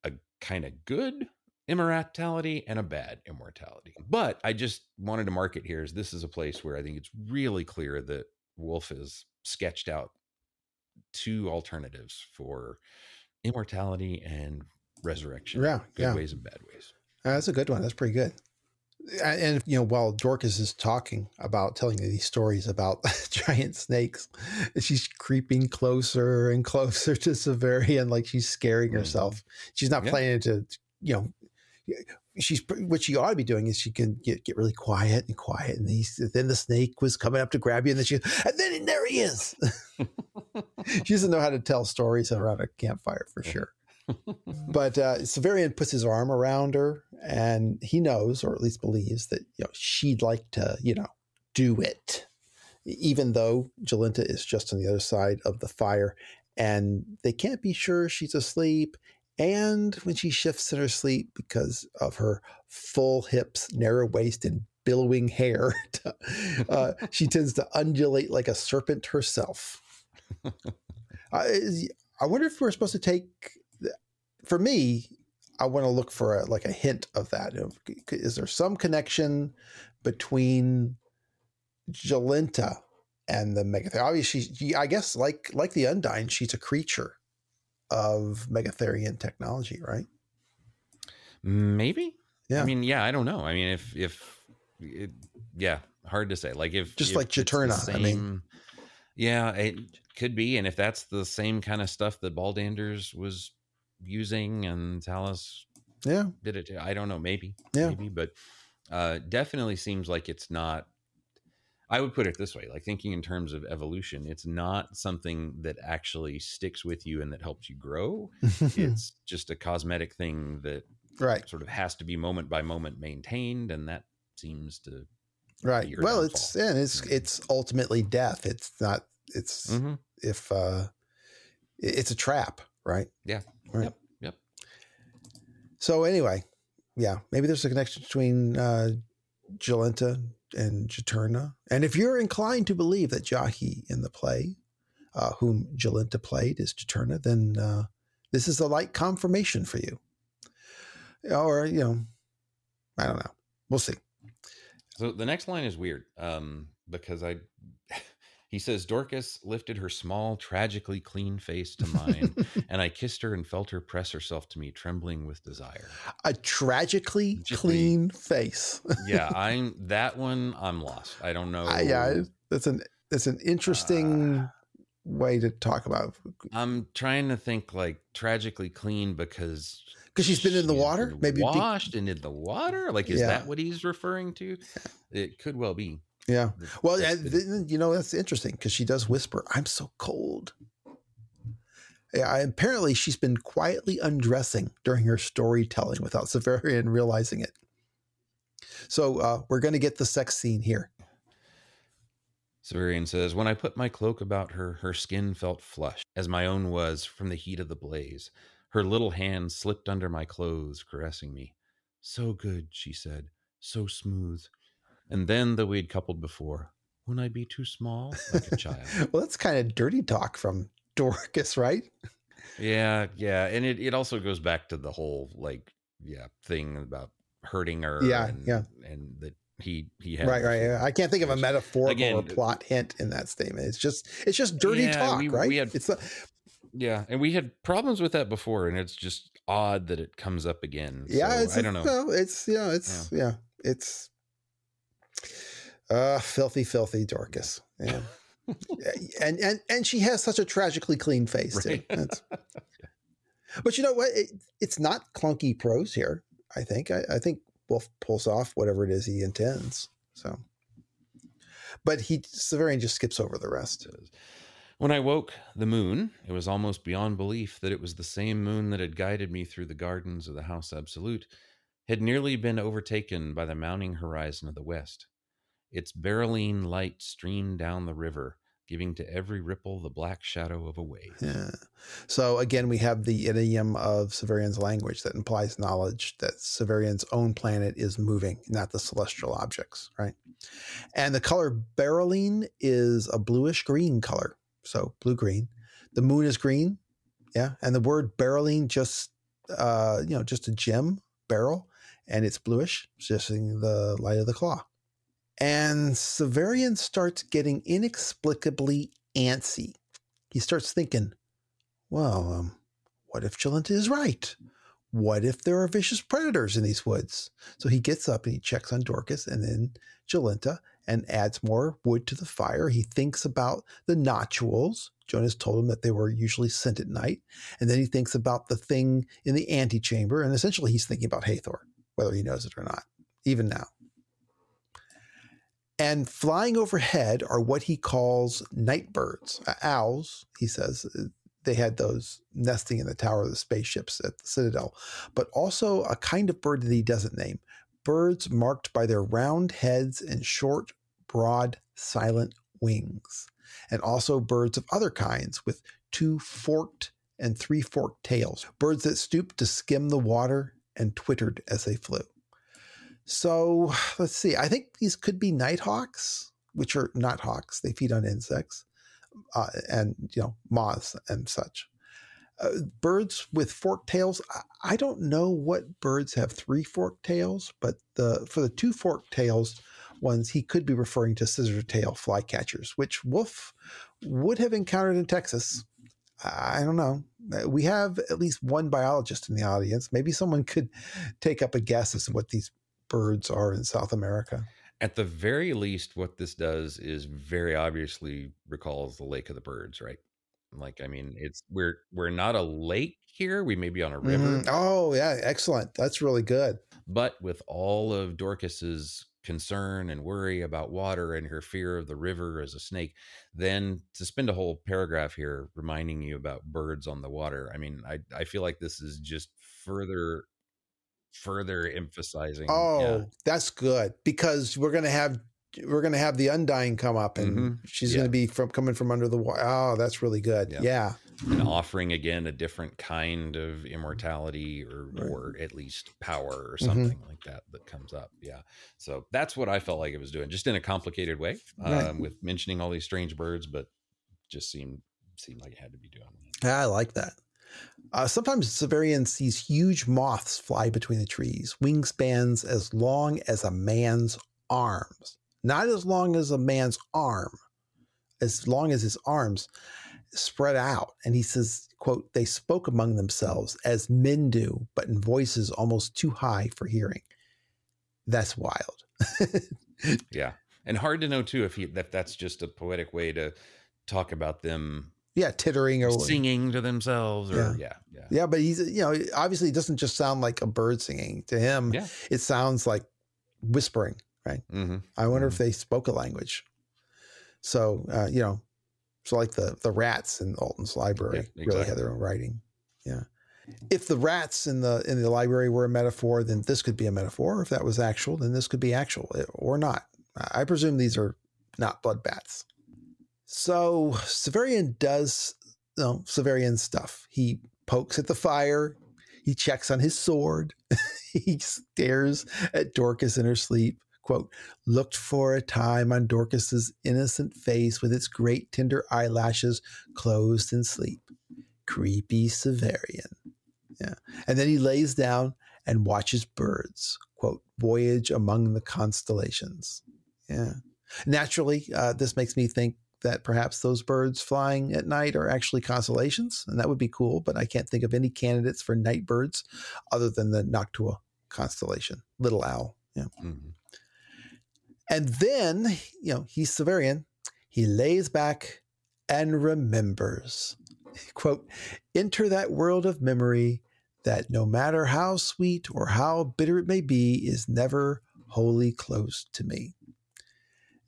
a kind of good immortality and a bad immortality. But I just wanted to mark it here as this is a place where I think it's really clear that Wolfe has sketched out two alternatives for immortality and resurrection. Yeah. Good yeah. ways and bad ways. Uh, that's a good one. That's pretty good and you know while dorcas is talking about telling these stories about giant snakes she's creeping closer and closer to severian like she's scaring mm-hmm. herself she's not yeah. planning to you know she's what she ought to be doing is she can get, get really quiet and quiet and he's, then the snake was coming up to grab you and then she and then there he is she doesn't know how to tell stories around a campfire for sure but uh, Severian puts his arm around her, and he knows, or at least believes, that you know she'd like to, you know, do it, even though Jolenta is just on the other side of the fire, and they can't be sure she's asleep. And when she shifts in her sleep because of her full hips, narrow waist, and billowing hair, uh, she tends to undulate like a serpent herself. I wonder if we're supposed to take for me, I want to look for a, like a hint of that. Is there some connection between Jolenta and the Megatherium? Obviously, she, I guess, like like the Undine, she's a creature of Megatherian technology, right? Maybe. Yeah. I mean, yeah, I don't know. I mean, if if it, yeah, hard to say. Like if just if like Juturna, same, I mean, yeah, it could be. And if that's the same kind of stuff that Baldanders was using and Talos yeah did it I don't know maybe yeah maybe but uh definitely seems like it's not I would put it this way like thinking in terms of evolution, it's not something that actually sticks with you and that helps you grow. it's just a cosmetic thing that right. sort of has to be moment by moment maintained. And that seems to. Right. Well, it's, and it's, it's ultimately death. It's not, it's, mm-hmm. if, uh, it's a trap, right? Yeah. Right. Yep. Yep. So anyway, yeah, maybe there's a connection between uh, Jolenta and Juturna. And if you're inclined to believe that Jahi in the play, uh, whom Jolenta played, is Juturna, then uh, this is a light confirmation for you. Or, you know, I don't know. We'll see. So the next line is weird um, because I he says, Dorcas lifted her small, tragically clean face to mine, and I kissed her and felt her press herself to me, trembling with desire. A tragically clean face. yeah, I'm that one. I'm lost. I don't know. I, yeah, that's an that's an interesting uh, way to talk about. I'm trying to think like tragically clean because because she's been in the water, maybe washed be- and in the water. Like, is yeah. that what he's referring to? It could well be. Yeah. Well, you know, that's interesting because she does whisper, I'm so cold. Yeah, apparently she's been quietly undressing during her storytelling without Severian realizing it. So uh, we're going to get the sex scene here. Severian says, When I put my cloak about her, her skin felt flushed, as my own was from the heat of the blaze. Her little hand slipped under my clothes, caressing me. So good, she said, so smooth. And then the we'd coupled before. Wouldn't I be too small, like a child? well, that's kind of dirty talk from Dorcas, right? Yeah, yeah, and it it also goes back to the whole like yeah thing about hurting her. Yeah, and, yeah, and that he he had right, right. yeah. I can't think of a metaphorical Again, or plot hint in that statement. It's just it's just dirty yeah, talk, we, right? We had, it's a, yeah, and we had problems with that before, and it's just odd that it comes up again. Yeah, so, it's, I don't know. No, it's yeah, it's yeah, yeah it's uh, filthy, filthy Dorcas. Yeah. and and and she has such a tragically clean face right. too. but you know what? It, it's not clunky prose here. I think. I, I, think Wolfe pulls off whatever it is he intends. So, but he Severian just skips over the rest. When I woke, the moon. It was almost beyond belief that it was the same moon that had guided me through the gardens of the House Absolute. Had nearly been overtaken by the mounting horizon of the west. Its beryline light streamed down the river, giving to every ripple the black shadow of a wave. Yeah. So again, we have the idiom of Severian's language that implies knowledge that Severian's own planet is moving, not the celestial objects, right? And the color beryline is a bluish green color. So blue green. The moon is green. Yeah. And the word beryline just, uh, you know, just a gem, beryl, and it's bluish, suggesting the light of the claw. And Severian starts getting inexplicably antsy. He starts thinking, well, um, what if Jolenta is right? What if there are vicious predators in these woods? So he gets up and he checks on Dorcas and then Jolenta and adds more wood to the fire. He thinks about the notules. Jonas told him that they were usually sent at night. And then he thinks about the thing in the antechamber. And essentially, he's thinking about Hethor, whether he knows it or not, even now. And flying overhead are what he calls night birds, uh, owls, he says. They had those nesting in the tower of the spaceships at the Citadel, but also a kind of bird that he doesn't name birds marked by their round heads and short, broad, silent wings, and also birds of other kinds with two forked and three forked tails, birds that stoop to skim the water and twittered as they flew. So let's see. I think these could be nighthawks, which are not hawks. They feed on insects uh, and you know moths and such. Uh, birds with forked tails. I, I don't know what birds have three forked tails, but the for the two forked tails ones, he could be referring to scissor tail flycatchers, which Wolfe would have encountered in Texas. I don't know. We have at least one biologist in the audience. Maybe someone could take up a guess as to what these birds are in South America. At the very least, what this does is very obviously recalls the Lake of the Birds, right? Like, I mean, it's we're we're not a lake here. We may be on a river. Mm-hmm. Oh, yeah, excellent. That's really good. But with all of Dorcas's concern and worry about water and her fear of the river as a snake, then to spend a whole paragraph here reminding you about birds on the water. I mean, I I feel like this is just further further emphasizing. Oh, yeah. that's good because we're gonna have we're gonna have the Undine come up and Mhm. she's Yeah. gonna be from coming from under the water. Oh, that's really good. Yeah. Yeah. and offering again a different kind of immortality or Right. or at least power or Mhm. something like that that comes up yeah so that's what i felt like it was doing just in a complicated way um, Right. with mentioning all these strange birds but just seemed seemed like it had to be doing I like that. Uh, sometimes Severian sees huge moths fly between the trees, wingspans as long as a man's arms. Not as long as a man's arm, as long as his arms spread out. And he says, quote, they spoke among themselves as men do, but in voices almost too high for hearing. That's wild. yeah and hard to know too if he that that's just a poetic way to talk about them yeah, tittering or singing to themselves or Yeah. yeah yeah Yeah, but he's you know obviously it doesn't just sound like a bird singing to him. Yeah. It sounds like whispering. Hmm I wonder if they spoke a language. So uh, you know, so like the the rats in Ultan's library Yeah, really had exactly. their own writing. Yeah. If the rats in the in the library were a metaphor, then this could be a metaphor. If that was actual, then this could be actual eh, or not. I presume these are not blood bats. So Severian does you know, Severian stuff. He pokes at the fire. He checks on his sword. he stares at Dorcas in her sleep. Quote, looked for a time on Dorcas's innocent face with its great tender eyelashes closed in sleep. Creepy Severian. Yeah. And then he lays down and watches birds, quote, voyage among the constellations. Yeah. Naturally, uh, this makes me think that perhaps those birds flying at night are actually constellations, and that would be cool, but I can't think of any candidates for night birds other than the Noctua constellation, Little Owl. Yeah. hmm And then, you know, he's Severian. He lays back and remembers. Quote, enter that world of memory that no matter how sweet or how bitter it may be, is never wholly closed to me.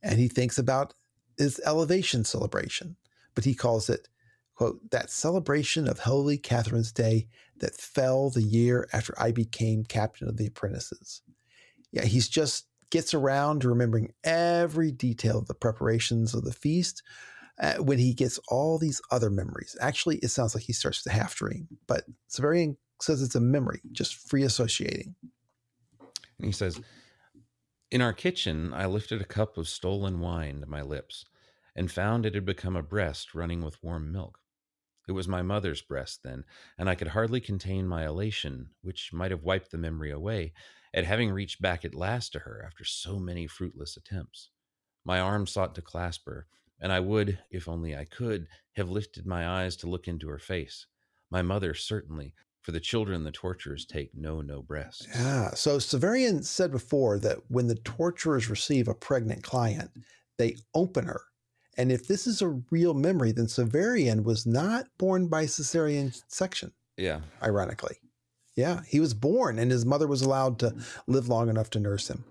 And he thinks about his elevation celebration, but he calls it, quote, that celebration of Holy Catherine's Day that fell the year after I became captain of the apprentices. Yeah, he's just gets around to remembering every detail of the preparations of the feast uh, when he gets all these other memories. Actually, it sounds like he starts to half dream, but Severian says it's a memory, just free associating. And he says, In our kitchen, I lifted a cup of stolen wine to my lips and found it had become a breast running with warm milk. It was my mother's breast then, and I could hardly contain my elation, which might have wiped the memory away, at having reached back at last to her after so many fruitless attempts. My arm sought to clasp her, and I would, if only I could, have lifted my eyes to look into her face. My mother, certainly, for the children the torturers take no no breasts. Yeah. So Severian said before that when the torturers receive a pregnant client, they open her. And if this is a real memory, then Severian was not born by cesarean section, Yeah. ironically. Yeah, he was born and his mother was allowed to live long enough to nurse him.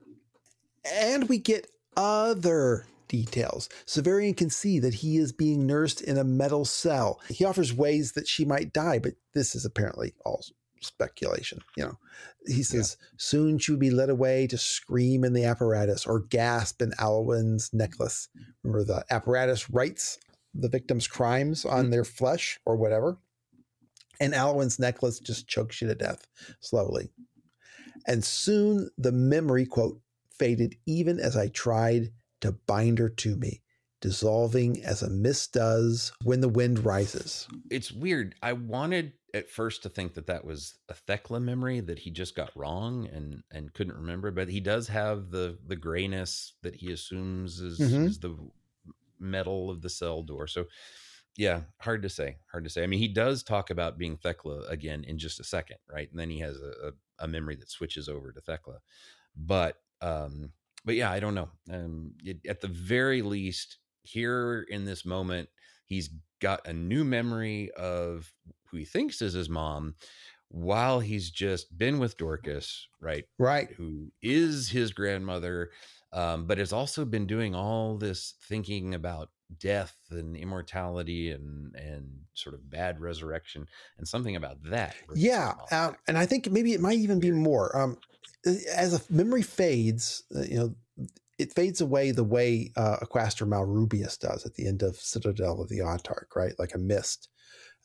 And we get other details. Severian can see that he is being nursed in a metal cell. He offers ways that she might die, but this is apparently all speculation. You know, he says soon she would be led away to scream in the apparatus or gasp in Alwyn's necklace. Remember, the apparatus writes the victim's crimes on mm-hmm. their flesh or whatever. And Alwyn's necklace just chokes you to death slowly. And soon the memory, quote, faded even as I tried to bind her to me, dissolving as a mist does when the wind rises. It's weird. I wanted at first to think that that was a Thecla memory that he just got wrong and and couldn't remember, but he does have the the grayness that he assumes is, Mhm. is the metal of the cell door. So yeah, hard to say. Hard to say. I mean, he does talk about being Thecla again in just a second, right? And then he has a, a, a memory that switches over to Thecla. But um, but yeah, I don't know. Um, it, at the very least, here in this moment, he's got a new memory of who he thinks is his mom, while he's just been with Dorcas, right? Right. Who is his grandmother, um, but has also been doing all this thinking about death and immortality and and sort of bad resurrection and something about that. Yeah, um, and I think maybe it might even be more. Um, as a memory fades, uh, you know, it fades away the way uh, Aquaster Malrubius does at the end of Citadel of the Autarch, right? Like a mist.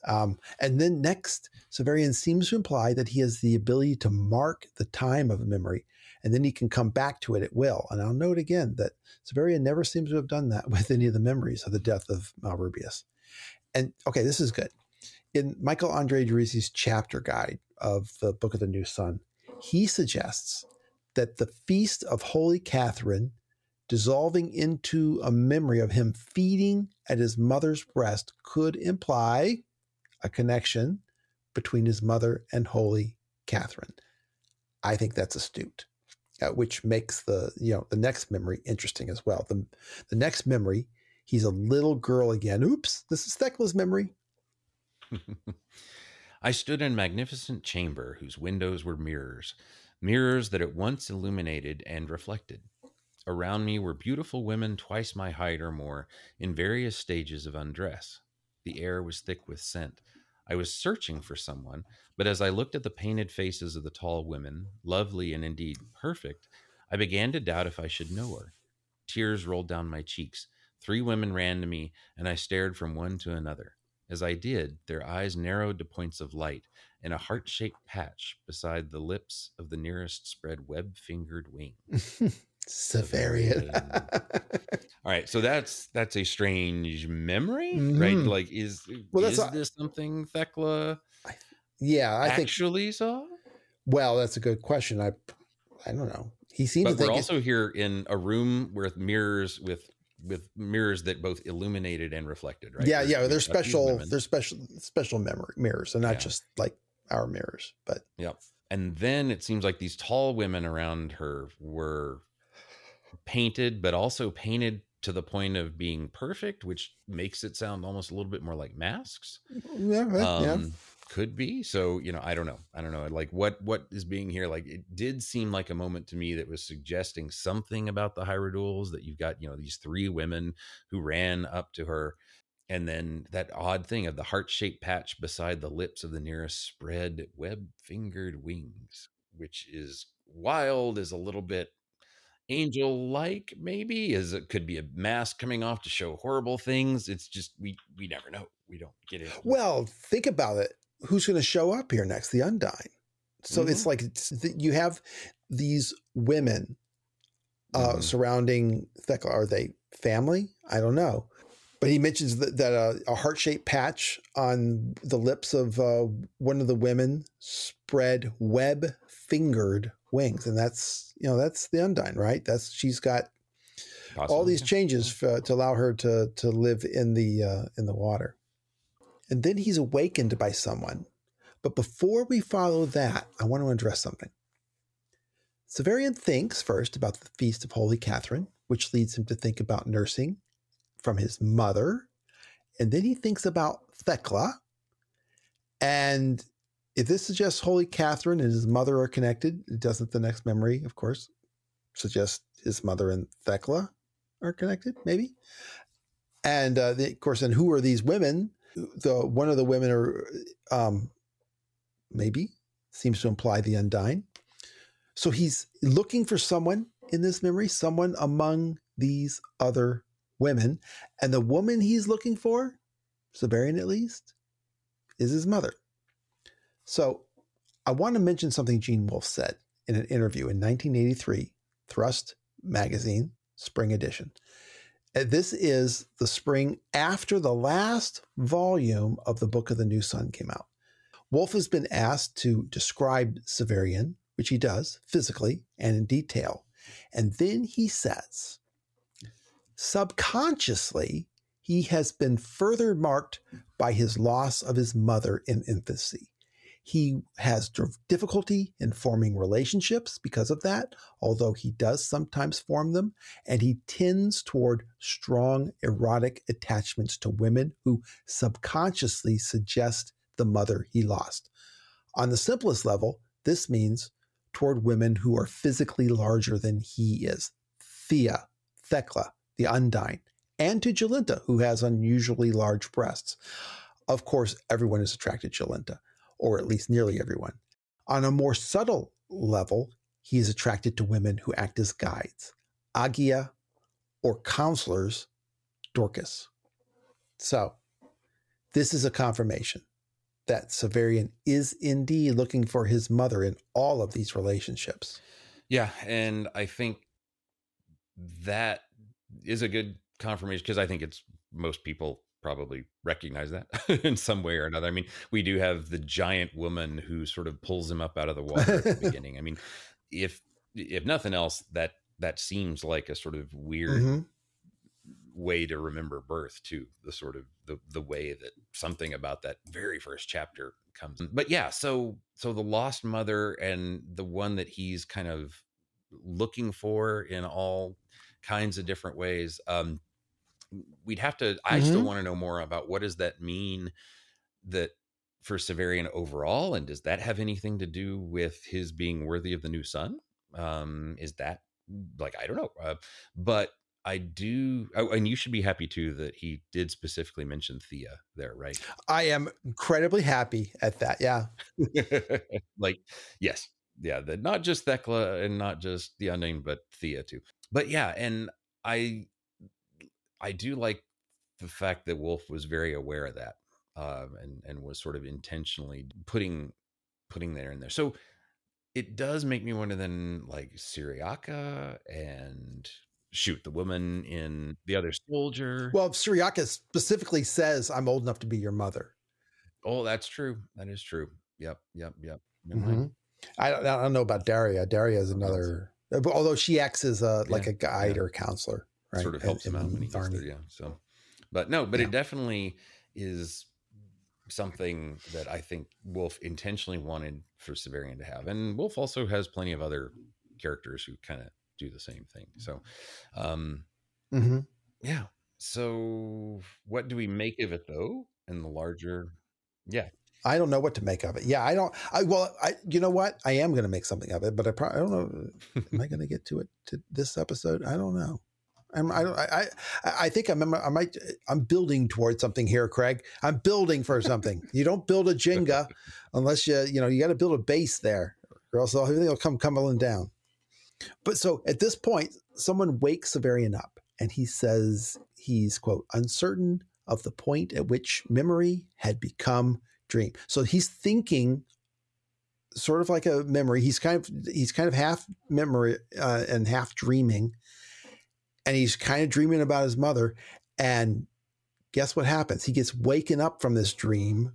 Um, and then next, Severian seems to imply that he has the ability to mark the time of memory, and then he can come back to it at will. And I'll note again that Severian never seems to have done that with any of the memories of the death of Malrubius. And okay, this is good. In Michael Andre-Driussi's chapter guide of the Book of the New Sun, he suggests that the feast of Holy Catherine dissolving into a memory of him feeding at his mother's breast could imply a connection between his mother and Holy Catherine. I think that's astute, uh, which makes the you know the next memory interesting as well. The the next memory, he's a little girl again. Oops, this is Thecla's memory. I stood in a magnificent chamber whose windows were mirrors, mirrors that at once illuminated and reflected. Around me were beautiful women twice my height or more, in various stages of undress. The air was thick with scent. I was searching for someone, but as I looked at the painted faces of the tall women, lovely and indeed perfect, I began to doubt if I should know her. Tears rolled down my cheeks. Three women ran to me, and I stared from one to another. As I did, their eyes narrowed to points of light, and a heart shaped patch beside the lips of the nearest spread web fingered wing. Severian. All right, so that's that's a strange memory, mm-hmm. right? Like, is well, is a, this something Thecla? I, yeah, I actually think, saw. Well, that's a good question. I I don't know. He seems. But we're also here in a room with mirrors with with mirrors that both illuminated and reflected, right? Yeah, yeah. They're special. They're special special memory mirrors, and not yeah. just like our mirrors. But yeah. And then it seems like these tall women around her were painted, but also painted to the point of being perfect, which makes it sound almost a little bit more like masks. Yeah, right, um, yeah. Could be. So, you know, I don't know. I don't know. Like what what is being here? Like it did seem like a moment to me that was suggesting something about the Hierodules that you've got, you know, these three women who ran up to her. And then that odd thing of the heart shaped patch beside the lips of the nearest spread web fingered wings, which is wild, is a little bit angel like maybe is it could be a mask coming off to show horrible things it's just we we never know we don't get it well think about it who's going to show up here next the Undine so mm-hmm. it's like it's, you have these women uh, mm-hmm. surrounding Thecla. Are they family? I don't know. But he mentions that, that uh, a heart shaped patch on the lips of uh, one of the women spread web fingered wings, and that's you know that's the Undine, right? That's she's got Possibly. all these changes for, to allow her to to live in the uh, in the water, and then he's awakened by someone. But before we follow that, I want to address something. Severian thinks first about the feast of Holy Catherine, which leads him to think about nursing from his mother, and then he thinks about Thecla, and if this suggests Holy Catherine and his mother are connected, it doesn't the next memory, of course, suggest his mother and Thecla are connected, maybe? And uh, the, of course, and who are these women? The one of the women are um, maybe seems to imply the Undine. So he's looking for someone in this memory, someone among these other women, and the woman he's looking for, Severian at least, is his mother. So I want to mention something Gene Wolfe said in an interview in 1983, Thrust Magazine, Spring Edition. Uh, this is the spring after the last volume of the Book of the New Sun came out. Wolfe has been asked to describe Severian, which he does physically and in detail. And then he says, subconsciously, he has been further marked by his loss of his mother in infancy. He has difficulty in forming relationships because of that, although he does sometimes form them. And he tends toward strong erotic attachments to women who subconsciously suggest the mother he lost. On the simplest level, this means toward women who are physically larger than he is. Thea, Thecla, the Undine, and to Jolenta, who has unusually large breasts. Of course, everyone is attracted to Jolenta, or at least nearly everyone. On a more subtle level, he is attracted to women who act as guides, Agia, or counselors, Dorcas. So, this is a confirmation that Severian is indeed looking for his mother in all of these relationships. Yeah, and I think that is a good confirmation because I think it's most people probably recognize that in some way or another. I mean, we do have the giant woman who sort of pulls him up out of the water at the beginning. I mean, if if nothing else, that that seems like a sort of weird mm-hmm. way to remember birth too. The sort of the the way that something about that very first chapter comes. But yeah, so so the lost mother and the one that he's kind of looking for in all kinds of different ways. Um, we'd have to. I mm-hmm. still want to know more about what does that mean that for Severian overall, and does that have anything to do with his being worthy of the new sun? Um, is that like I don't know, uh, but I do, oh, and you should be happy too that he did specifically mention Thea there, right? I am incredibly happy at that. Yeah, like yes, yeah, that not just Thecla and not just the unnamed, but Thea too. But yeah, and I I do like the fact that Wolfe was very aware of that um, and and was sort of intentionally putting putting there in there. So it does make me wonder then like Cyriaca and shoot the woman in the other soldier. Well, Cyriaca specifically says, "I'm old enough to be your mother." Oh, that's true. That is true. Yep. Yep. Yep. Mm-hmm. I, don't, I don't know about Daria. Daria is another, although she acts as a like yeah, a guide yeah. or counselor right? Sort of helps him out when he gets there, yeah. So, but no, but yeah. it definitely is something that I think Wolfe intentionally wanted for Severian to have, and Wolfe also has plenty of other characters who kind of do the same thing. So, um, mm-hmm. yeah. So, what do we make of it though? In the larger, yeah, I don't know what to make of it. Yeah, I don't. I well, I you know what? I am going to make something of it, but I probably I don't know. am I going to get to it to this episode? I don't know. I, I, I think I'm, I might, I'm building towards something here, Craig. I'm building for something. you don't build a Jenga unless you, you know, you got to build a base there or else everything will come tumbling down. But so at this point, someone wakes Severian up and he says he's, quote, uncertain of the point at which memory had become dream. So he's thinking sort of like a memory. He's kind of, he's kind of half memory uh, and half dreaming and he's kind of dreaming about his mother. And guess what happens? He gets waken up from this dream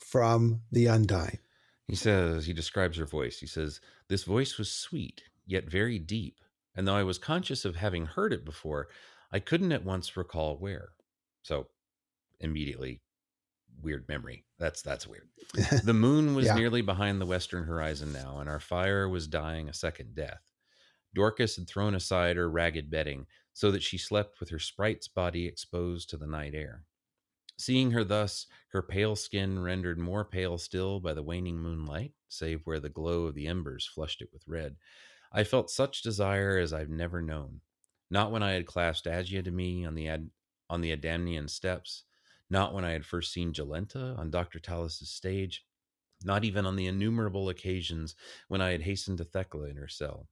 from the Undine. He says, he describes her voice. He says, This voice was sweet, yet very deep. And though I was conscious of having heard it before, I couldn't at once recall where. So immediately, weird memory. That's that's weird. The moon was yeah. nearly behind the western horizon now, and our fire was dying a second death. Dorcas had thrown aside her ragged bedding, so that she slept with her sprite's body exposed to the night air. Seeing her thus, her pale skin rendered more pale still by the waning moonlight, save where the glow of the embers flushed it with red, I felt such desire as I've never known. Not when I had clasped Agia to me on the Ad- on the Adamnian steps, not when I had first seen Jolenta on Dr. Talos's stage, not even on the innumerable occasions when I had hastened to Thecla in her cell.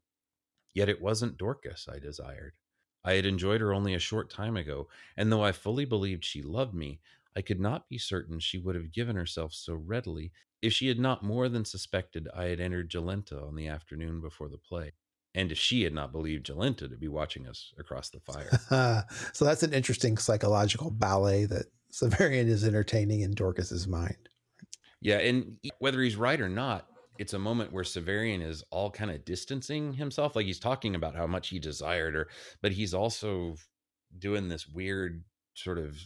Yet it wasn't Dorcas I desired. I had enjoyed her only a short time ago, and though I fully believed she loved me, I could not be certain she would have given herself so readily if she had not more than suspected I had entered Jolenta on the afternoon before the play, and if she had not believed Jolenta to be watching us across the fire. so that's an interesting psychological ballet that Severian is entertaining in Dorcas's mind. Yeah, and whether he's right or not, it's a moment where Severian is all kind of distancing himself. Like he's talking about how much he desired her, but he's also doing this weird sort of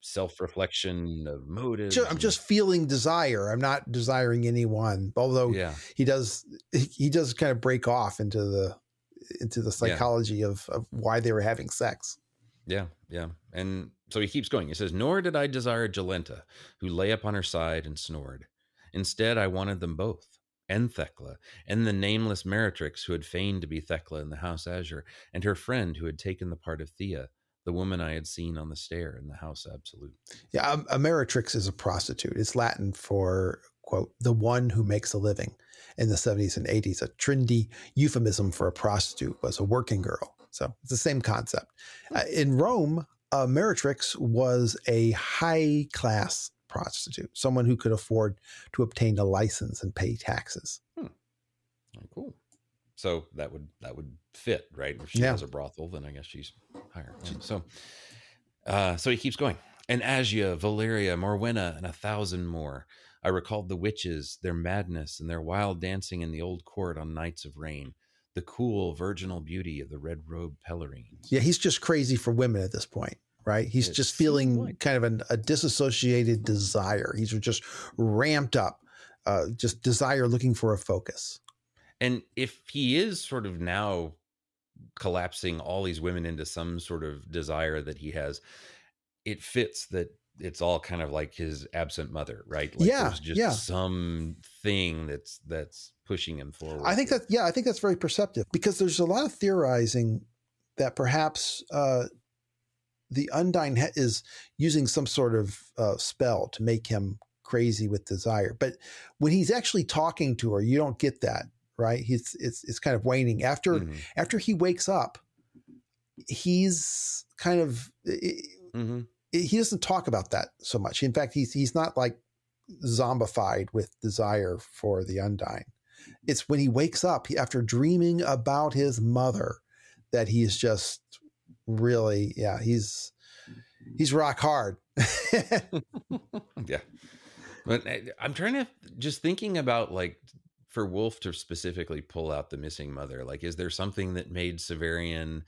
self-reflection of motives. I'm just feeling desire. I'm not desiring anyone. Although yeah. he does he does kind of break off into the into the psychology yeah. of, of why they were having sex. Yeah, yeah. And so he keeps going. He says, Nor did I desire Jolenta, who lay upon her side and snored Instead, I wanted them both, and Thecla, and the nameless Meretrix who had feigned to be Thecla in the House Azure, and her friend who had taken the part of Thea, the woman I had seen on the stair in the House Absolute. Yeah, a, a meretrix is a prostitute. It's Latin for, quote, the one who makes a living. In the 70s and 80s, a trendy euphemism for a prostitute was a working girl. So it's the same concept. Uh, in Rome, a meretrix was a high class prostitute, someone who could afford to obtain a license and pay taxes. Oh, cool. So that would that would fit, right? If she Yeah. has a brothel, then I guess she's higher. Yeah. So, uh, so he keeps going. And Agia, Valeria, Morwenna, and a thousand more. I recalled the witches, their madness, and their wild dancing in the old court on nights of rain. The cool, virginal beauty of the red robed Pelerines. Yeah, he's just crazy for women at this point, right? He's It just feeling kind of an, a disassociated desire. He's just ramped up, uh, just desire looking for a focus. And if he is sort of now collapsing all these women into some sort of desire that he has, it fits that it's all kind of like his absent mother, right? Like Yeah, there's just yeah. some thing that's that's pushing him forward. I think that, yeah, I think that's very perceptive because there's a lot of theorizing that perhaps uh, the Undine is using some sort of uh, spell to make him crazy with desire. But when he's actually talking to her, you don't get that, right? He's it's it's kind of waning after Mhm, after he wakes up. He's kind of mhm. he doesn't talk about that so much. In fact, he's he's not like zombified with desire for the Undine. It's when he wakes up after dreaming about his mother that he's just really, yeah, he's he's rock hard. yeah. But I- I'm trying to just thinking about like for Wolfe to specifically pull out the missing mother. Like, is there something that made Severian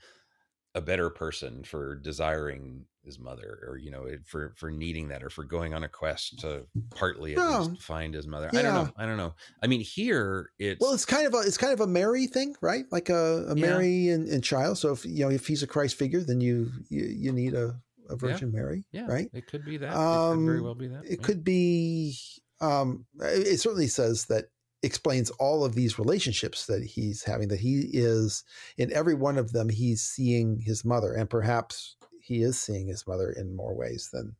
a better person for desiring his mother, or you know, for for needing that, or for going on a quest to partly at No. least find his mother? I don't know. I don't know. I mean, here it's well, it's kind of a it's kind of a Mary thing, right? Like a, a Yeah. Mary and, and child. So if you know if he's a Christ figure, then you you, you need a, a Virgin Mary, yeah, right? It could be that. it could very Um, well be that. it yeah. could be um it it certainly says that explains all of these relationships that he's having that he is in every one of them he's seeing his mother and perhaps he is seeing his mother in more ways than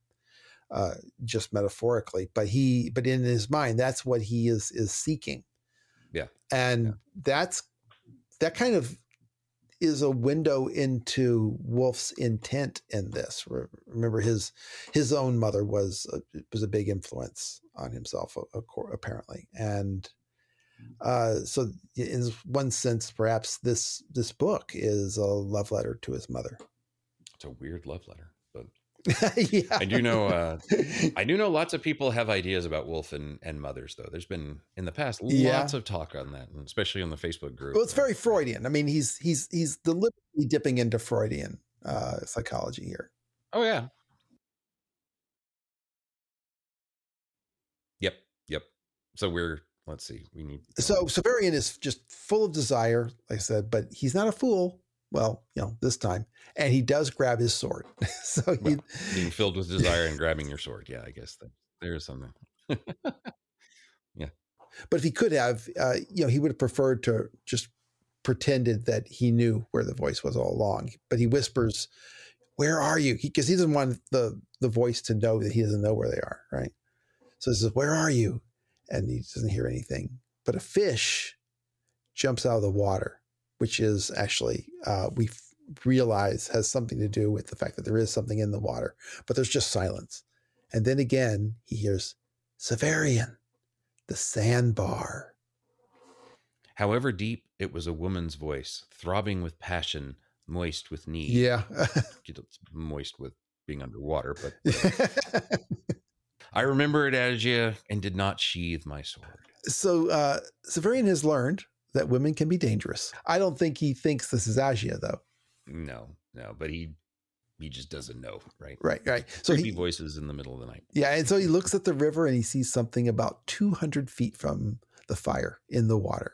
uh just metaphorically but he but in his mind that's what he is is seeking Yeah. and Yeah. that's that kind of is a window into Wolfe's intent in this. Remember, his his own mother was a, was a big influence on himself, a- a cor- apparently, and uh, so in one sense, perhaps this this book is a love letter to his mother. It's a weird love letter, but yeah, I do know. Uh, I do know lots of people have ideas about Wolfe and, and mothers, though. There's been in the past Yeah. lots of talk on that, and especially on the Facebook group. well, it's very Freudian. I mean, he's he's he's deliberately dipping into Freudian uh, psychology here. Oh yeah. Yep. Yep. So we're let's see. We need So Severian is just full of desire, like I said, but he's not a fool. Well, you know, this time, and he does grab his sword. so he, Well, being filled with desire and grabbing your sword. Yeah, I guess that, there's something. Yeah. But if he could have, uh, you know, he would have preferred to just pretended that he knew where the voice was all along. But he whispers, "Where are you?" Because he, doesn't want the the voice to know that he doesn't know where they are, right? So he says, "Where are you?" And he doesn't hear anything. But a fish jumps out of the water, which is actually uh, we realize has something to do with the fact that there is something in the water, but there's just silence. And then again, he hears Severian, the sandbar. However deep, it was a woman's voice, throbbing with passion, moist with need. Yeah. It's moist with being underwater, but I remember it as you and did not sheathe my sword. so uh, Severian has learned that women can be dangerous. I don't think he thinks this is Agia, though. No, no, but he he just doesn't know, right? Right, right. So Creepy he, voices in the middle of the night. yeah, and so he looks at the river and he sees something about 200 feet from the fire in the water.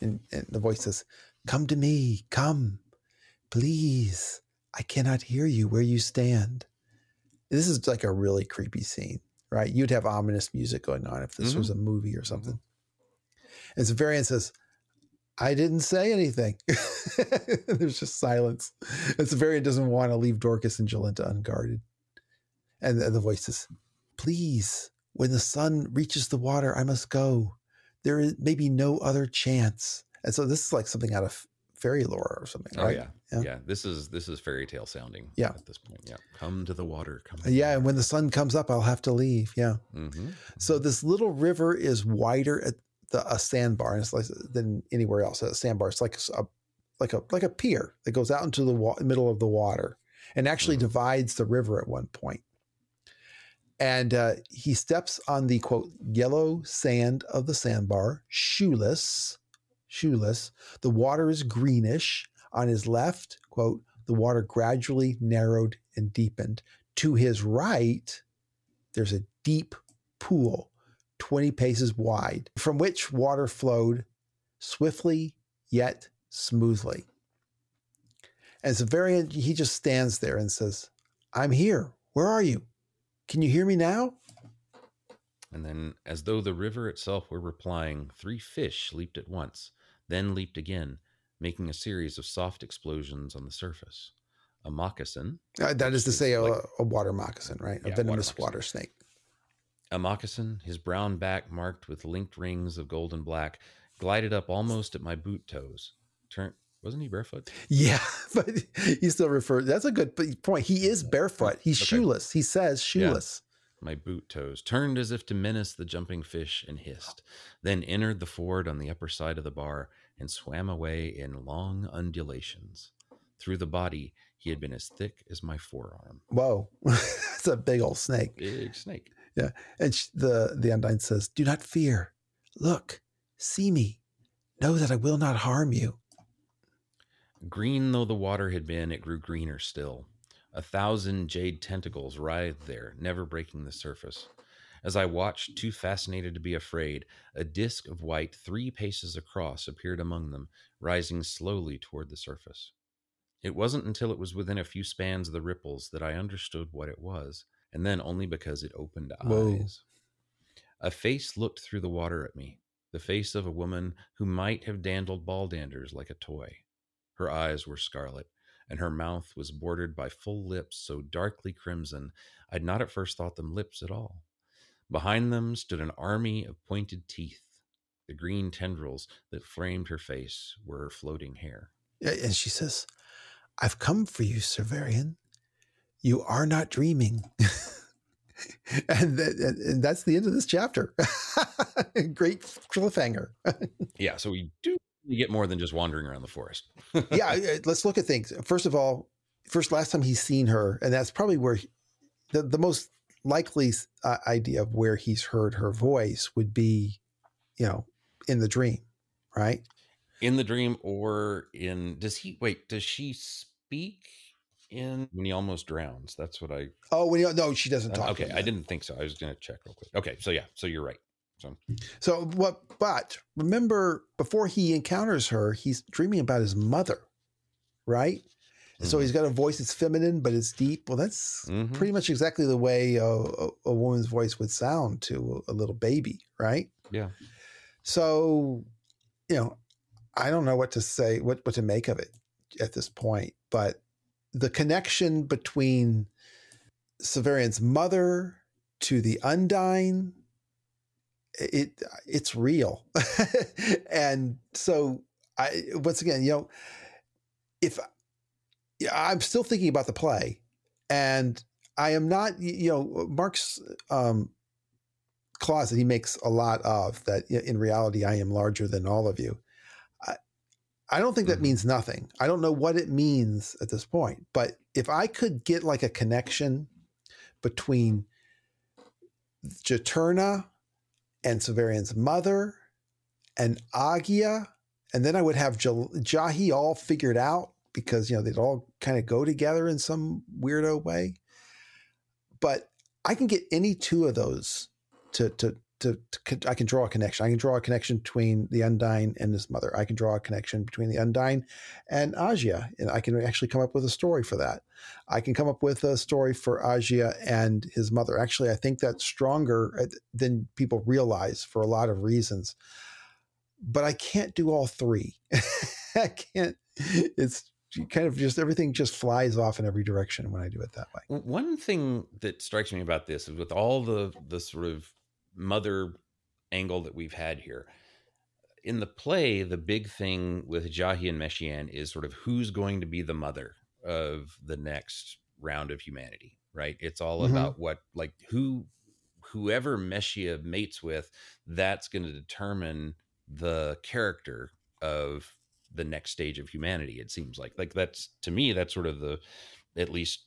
And, and the voice says, Come to me, come, please. I cannot hear you where you stand. This is like a really creepy scene. right? You'd have ominous music going on if this Mhm. was a movie or something. And Severian says, I didn't say anything. There's just silence. And Severian doesn't want to leave Dorcas and Jolenta unguarded. And the, the voice says, Please, when the sun reaches the water, I must go. There is maybe no other chance. And so this is like something out of fairy lore or something, Oh yeah. Yeah. yeah, This is this is fairy tale sounding. Yeah. at this point. Yeah, come to the water. Come. Yeah, and when the sun comes up, I'll have to leave. Yeah. hmm So this little river is wider at the a sandbar and it's like than anywhere else. A sandbar, it's like a like a like a pier that goes out into the wa- middle of the water and actually Mhm. divides the river at one point. And uh, he steps on the quote yellow sand of the sandbar, shoeless, shoeless. The water is greenish. On his left, quote, the water gradually narrowed and deepened. To his right, there's a deep pool, 20 paces wide, from which water flowed swiftly yet smoothly. And Severian, he just stands there and says, I'm here. Where are you? Can you hear me now? And then, as though the river itself were replying, three fish leaped at once, then leaped again, making a series of soft explosions on the surface. A moccasin, Uh, that is to say, a, like- a water moccasin, right? A venomous water water, snake. A moccasin, his brown back marked with linked rings of gold and black, glided up almost at my boot toes. Turn wasn't he barefoot? Yeah, but he still refers. That's a good point. He is barefoot. He's Okay. shoeless. He says shoeless. My boot toes turned as if to menace the jumping fish and hissed, then entered the ford on the upper side of the bar and swam away in long undulations. Through the body, he had been as thick as my forearm. Whoa, that's a big old snake. Big snake. And sh- the the Undine says, "Do not fear. Look, see me. Know that I will not harm you." Green though the water had been, it grew greener still. A thousand jade tentacles writhed there, never breaking the surface. As I watched, too fascinated to be afraid, a disk of white three paces across appeared among them, rising slowly toward the surface. It wasn't until it was within a few spans of the ripples that I understood what it was, and then only because it opened Whoa. eyes. A face looked through the water at me, the face of a woman who might have dandled baldanders like a toy. Her eyes were scarlet, and her mouth was bordered by full lips so darkly crimson I'd not at first thought them lips at all. Behind them stood an army of pointed teeth. The green tendrils that framed her face were her floating hair. And she says, "I've come for you, Severian. You are not dreaming." and, that, and that's the end of this chapter. Great cliffhanger. Yeah, so we do get more than just wandering around the forest. yeah, let's look at things. First of all, first last time he's seen her, and that's probably where he, the the most likely uh, idea of where he's heard her voice would be, you know, in the dream, right? in the dream or in does he wait, does she speak in when he almost drowns? That's what I Oh, when you, no, she doesn't talk. Uh, okay, I didn't think so. I was gonna check real quick. Okay, so yeah, so you're right. So So what? But remember, before he encounters her, he's dreaming about his mother, right? So Mhm. he's got a voice that's feminine, but it's deep. Well, that's Mhm. pretty much exactly the way a, a, a woman's voice would sound to a little baby, right? Yeah. So, you know, I don't know what to say, what what to make of it at this point, but the connection between Severian's mother to the Undine, it it's real, and so I once again, you know, if I'm still thinking about the play, and I am not, you know, Mark's um, clause that he makes a lot of that in reality I am larger than all of you. I, don't think that Mhm. means nothing. I don't know what it means at this point, but if I could get like a connection between Juturna and Severian's mother and Agia, and then I would have Jahi all figured out because you know they'd all kind of go together in some weirdo way. But I can get any two of those to to to, to, I can draw a connection. I can draw a connection between the Undine and his mother. I can draw a connection between the Undine and Agia, and I can actually come up with a story for that. I can come up with a story for Agia and his mother. Actually, I think that's stronger uh, than people realize for a lot of reasons. But I can't do all three. I can't. It's kind of just everything just flies off in every direction when I do it that way. One thing that strikes me about this is with all the the sort of mother angle that we've had here. In the play, the big thing with Jahi and Meschiane is sort of who's going to be the mother of the next round of humanity, right? It's all mm-hmm. about what, like, who, whoever Meschia mates with, that's going to determine the character of the next stage of humanity. It seems like, like that's to me, that's sort of the, at least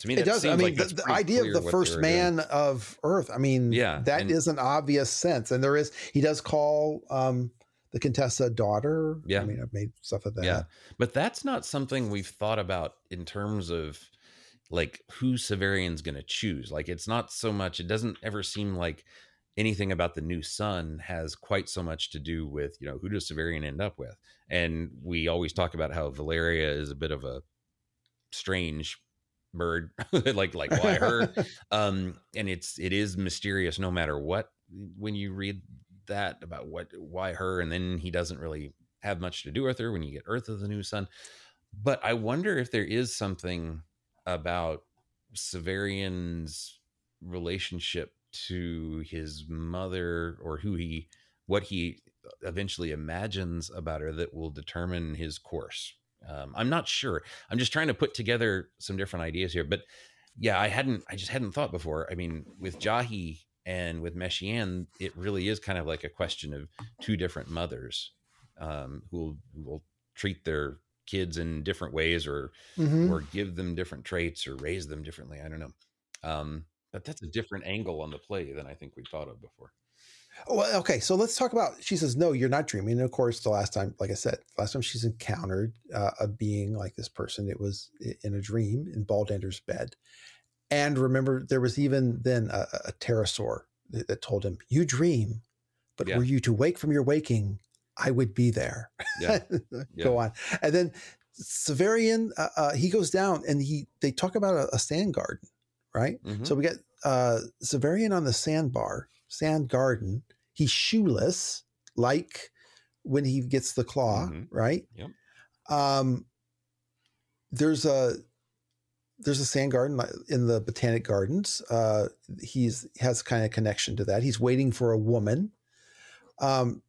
to me, it does. I mean, like the, the idea of the first man doing. of Earth. I mean, yeah, that and, is an obvious sense, and there is. He does call um, the Contessa daughter. Yeah, I mean, I've made stuff of that. Yeah, but that's not something we've thought about in terms of like who Severian's going to choose. Like, it's not so much. It doesn't ever seem like anything about the new sun has quite so much to do with you know who does Severian end up with. And we always talk about how Valeria is a bit of a strange bird like like why her? Um and it's it is mysterious no matter what when you read that about what why her and then he doesn't really have much to do with her when you get Urth of the New Sun. But i wonder if there is something about severian's relationship to his mother or who he what he eventually imagines about her that will determine his course um, I'm not sure. I'm just trying to put together some different ideas here. But yeah, I hadn't, I just hadn't thought before. I mean, with Jahi and with Meschiane, it really is kind of like a question of two different mothers um, who will, treat their kids in different ways or mm-hmm. or give them different traits or raise them differently. I don't know. Um, but that's a different angle on the play than I think we thought of before. Oh, well, okay. So let's talk about. She says, "No, you're not dreaming." And of course, the last time, like I said, last time she's encountered uh, a being like this person, it was in a dream in Baldander's bed. And remember, there was even then a, a pterosaur that, that, told him, "You dream, but yeah. were you to wake from your waking, I would be there." Yeah. Go on, and then Severian, uh, uh, he goes down, and he they talk about a, a sand garden, right? Mm-hmm. So we get uh, Severian on the sandbar sand garden. He's shoeless, like when he gets the claw, mm-hmm. right? Yep. Um, there's a there's a sand garden in the botanic gardens. Uh, he's has kind of connection to that. He's waiting for a woman. Um,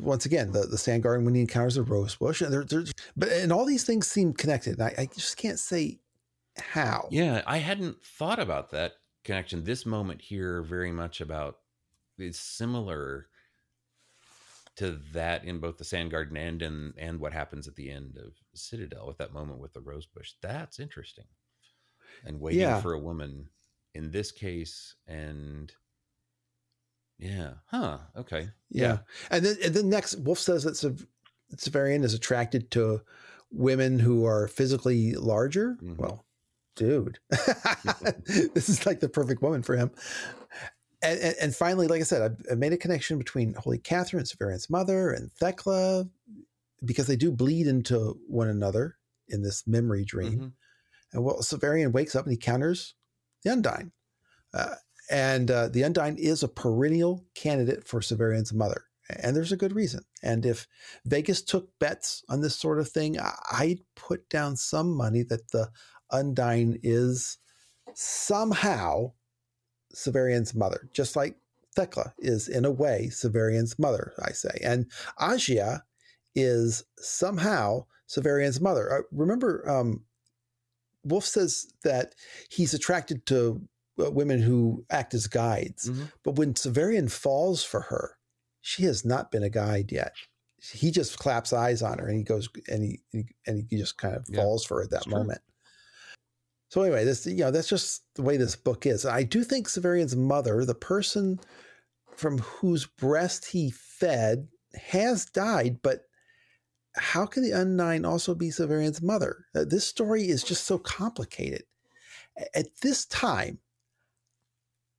once again, the, the sand garden when he encounters a rose bush, and there, but and all these things seem connected. I, I just can't say how. Yeah, I hadn't thought about that connection. This moment here very much about is similar to that in both the sand garden and in and what happens at the end of Citadel with that moment with the rose bush. That's interesting. And waiting yeah. for a woman in this case and yeah. Huh. Okay. Yeah. yeah. And then and then next Wolfe says that Severian is attracted to women who are physically larger. Mm-hmm. Well, dude, this is like the perfect woman for him. And, and, and finally, like I said, I, I, made a connection between Holy Catherine, Severian's mother, and Thecla because they do bleed into one another in this memory dream. Mm-hmm. And well, Severian wakes up and he counters the Undine. Uh, and uh, the Undine is a perennial candidate for Severian's mother. And there's a good reason. And if Vegas took bets on this sort of thing, I'd put down some money that the Undine is somehow Severian's mother, just like Thecla is in a way Severian's mother, I say. And Agia is somehow Severian's mother. Uh, remember, um, Wolfe says that he's attracted to uh, women who act as guides. Mm-hmm. But when Severian falls for her, she has not been a guide yet. He just claps eyes on her and he goes and he and he just kind of yeah, falls for her at that moment. So anyway, this you know that's just the way this book is. I do think Severian's mother, the person from whose breast he fed, has died, but how can the Undine also be Severian's mother? Uh, this story is just so complicated. At this time,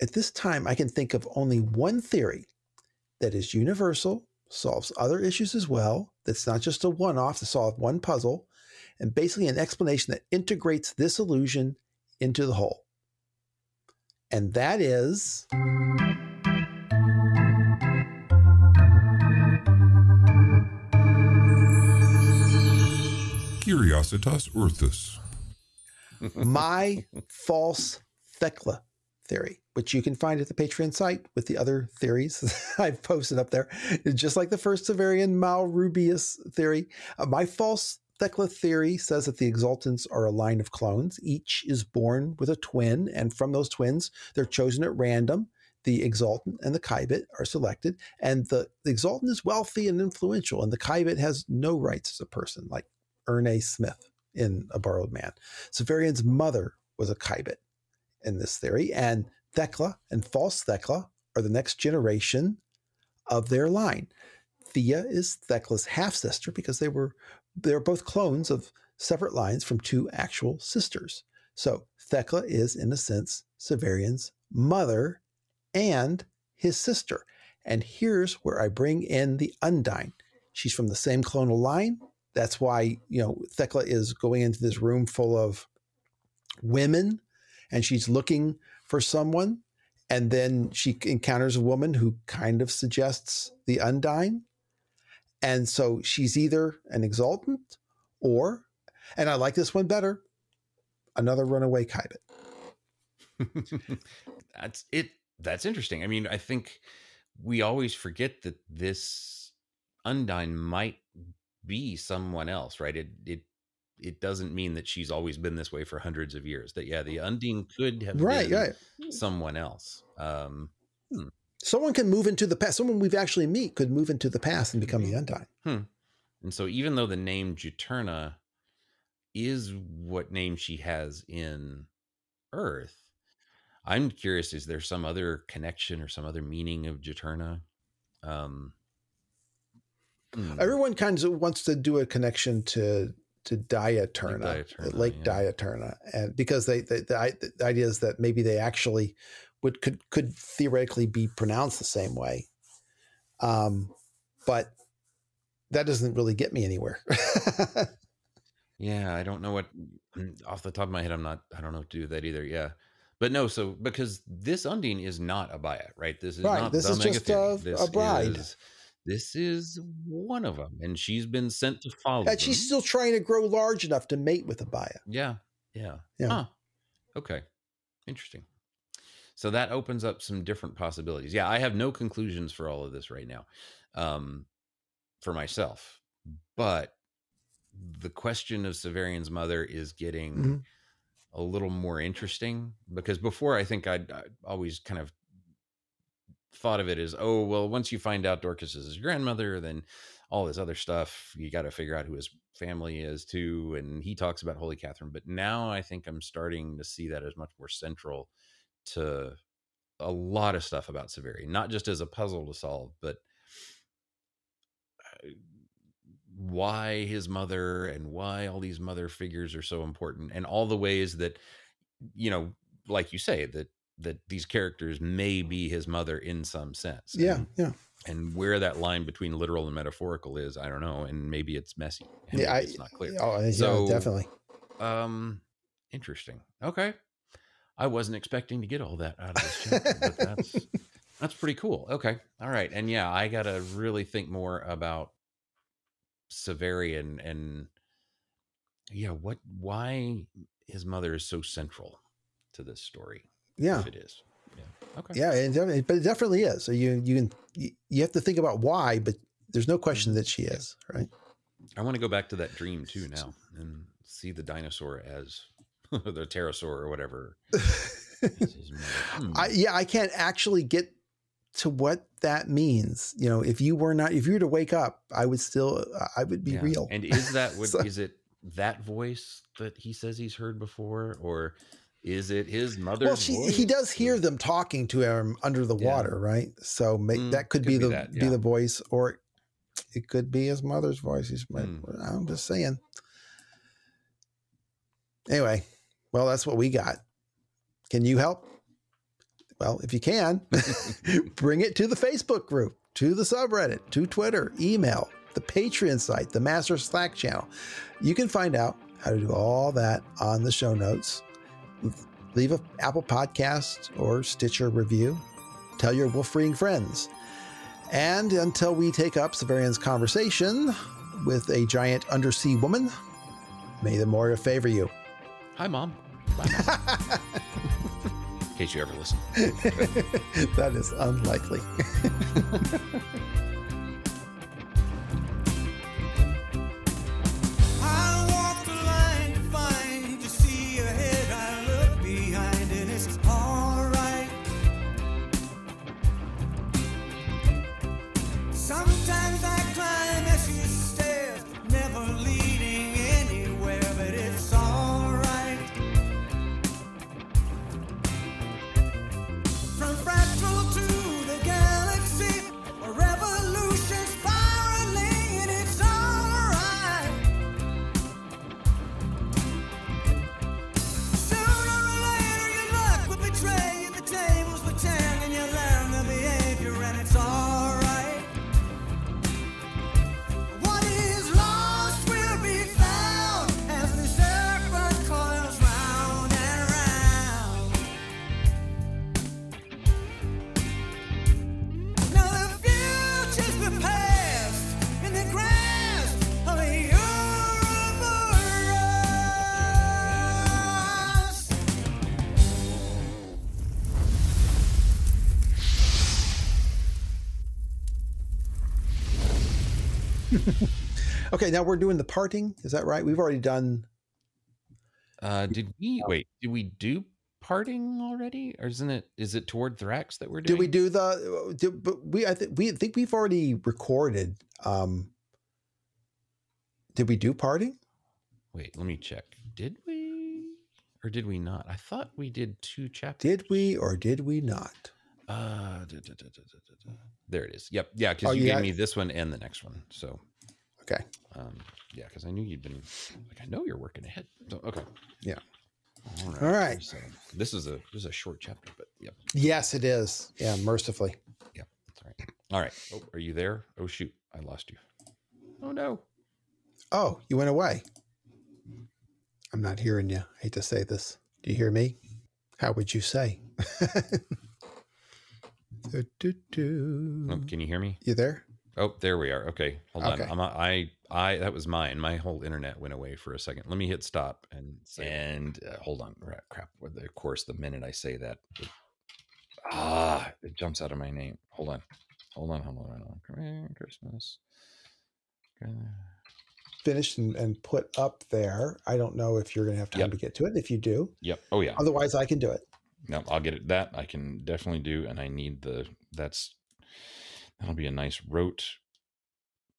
at this time, I can think of only one theory that is universal, solves other issues as well, that's not just a one off to solve one puzzle, and basically an explanation that integrates this illusion into the whole. And that is. Curiositas Orthus. my false Thecla theory, which you can find at the Patreon site with the other theories I've posted up there. Just like the first Severian Malrubius theory, uh, my false Thecla theory says that the Exultants are a line of clones. Each is born with a twin, and from those twins, they're chosen at random. The Exultant and the Kybit are selected, and the, the Exultant is wealthy and influential, and the Kybit has no rights as a person, like Erne Smith in A Borrowed Man. Severian's mother was a Kybit in this theory, and Thecla and false Thecla are the next generation of their line. Thea is Thecla's half sister because they were they're both clones of separate lines from two actual sisters. So Thecla is, in a sense, Severian's mother and his sister. And here's where I bring in the Undine. She's from the same clonal line. That's why, you know, Thecla is going into this room full of women and she's looking for someone. And then she encounters a woman who kind of suggests the Undine. And so she's either an exultant or, and I like this one better, another runaway Kybit. that's it. That's interesting. I mean, I think we always forget that this Undine might be someone else, right? It it it doesn't mean that she's always been this way for hundreds of years. That yeah, the Undine could have right, been right. someone else. Um, hmm. Someone can move into the past. Someone we've actually meet could move into the past and become the Undine. Hmm. And so, even though the name Juturna is what name she has in Urth, I'm curious: is there some other connection or some other meaning of Juturna? Um, hmm. Everyone kind of wants to do a connection to to Diuturna, Lake Diuturna, Lake yeah. Diuturna, and because they, they the, the idea is that maybe they actually would could could theoretically be pronounced the same way, um, but that doesn't really get me anywhere. yeah, I don't know what mm, off the top of my head. I'm not. I don't know to do that either. Yeah. But no, so because this Undine is not a Bayat, right? This is right. not this is just a, a, bride. Is, this is one of them, and she's been sent to follow. And she's still trying to grow large enough to mate with Abaia. Yeah, yeah, yeah. Huh. Okay, interesting. So that opens up some different possibilities. Yeah, I have no conclusions for all of this right now, um, for myself. But the question of Severian's mother is getting mm-hmm. a little more interesting because before I think I'd, I'd always kind of thought of it as, oh, well, once you find out Dorcas is his grandmother, then all this other stuff, you got to figure out who his family is too. And he talks about Holy Catherine. But now I think I'm starting to see that as much more central to a lot of stuff about Severi, not just as a puzzle to solve, but uh, why his mother and why all these mother figures are so important and all the ways that you know like you say that that these characters may be his mother in some sense. Yeah, and, yeah. And where that line between literal and metaphorical is, I don't know. And maybe it's messy. yeah, I, it's not clear. Oh, so, yeah, definitely. Um, interesting. Okay, I wasn't expecting to get all that out of this chapter, but that's that's pretty cool. Okay, all right, and yeah, I got to really think more about Severian and yeah, what why his mother is so central to this story. Yeah, it is. Yeah. Okay. Yeah, it but it definitely is. So you you can you have to think about why, but there's no question mm-hmm. that she is right. I want to go back to that dream too now and see the dinosaur as the pterosaur or whatever. hmm. I, yeah, I can't actually get to what that means. You know, if you were not, if you were to wake up, I would still, I would be yeah. real. And is that what so, is it? That voice that he says he's heard before, or is it his mother? Well, she, he does hear them talking to him under the yeah. water, right? So mm, that could, could be, be, the that, yeah. be the voice, or it could be his mother's voice. He's, mm. I'm just saying. Anyway, well, that's what we got. Can you help? well, if you can, bring it to the Facebook group, to the subreddit, to Twitter, email, the Patreon site, the Master Slack channel. You can find out how to do all that on the show notes. Leave a Apple Podcast or Stitcher review. Tell your Wolfe freeing friends. And until we take up Severian's conversation with a giant undersea woman, may the Moria favor you. Hi, Mom. Bye, Mom. In case you ever listen. that is unlikely. Okay, now we're doing the parting. Is that right? We've already done. Uh, did we wait? Did we do parting already, or isn't it? Is it toward Thrax that we're doing? Did we do the? Did, but we I think we think we've already recorded. Um, did we do parting? Wait, let me check. Did we, or did we not? I thought we did two chapters. Did we or did we not? Uh, da, da, da, there it is. Yep, yeah, because Oh, you you gave me this one and the next one. So, Okay. um, yeah, because I knew you'd been like, I know you're working ahead. So, okay. Yeah. All right. All right. So this is a this is a short chapter, but yep, Yes, it is. Yeah, mercifully. yep, that's all right. All right. Oh, are you there? Oh shoot, I lost you. Oh no. Oh, you went away. I'm not hearing you. I hate to say this. Do you hear me? How would you say? Do, do, do. Oh, can you hear me? You there? Oh, there we are. Okay, hold on. I'm I I that was mine. My whole internet went away for a second. Let me hit stop and and uh, hold on. Ra- Crap. The- Of course, the minute I say that, it, ah, it jumps out of my name. Hold on. Hold on. Hold on. Hold on. Merry Christmas. Okay. Finished and, and put up there. I don't know if you're going to have time Yep. to get to it. If you do, Yep. Oh yeah. otherwise I can do it. No, I'll get it. That I can definitely do, and I need the. That's that'll be a nice rote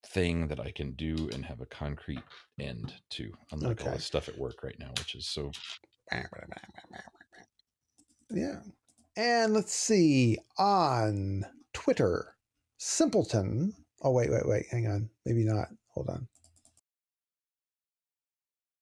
thing that I can do and have a concrete end to, unlike all Okay. the stuff at work right now, which is so. Yeah. And let's see on Twitter, Simpleton. Oh, wait, wait, wait. Hang on. Maybe not. Hold on.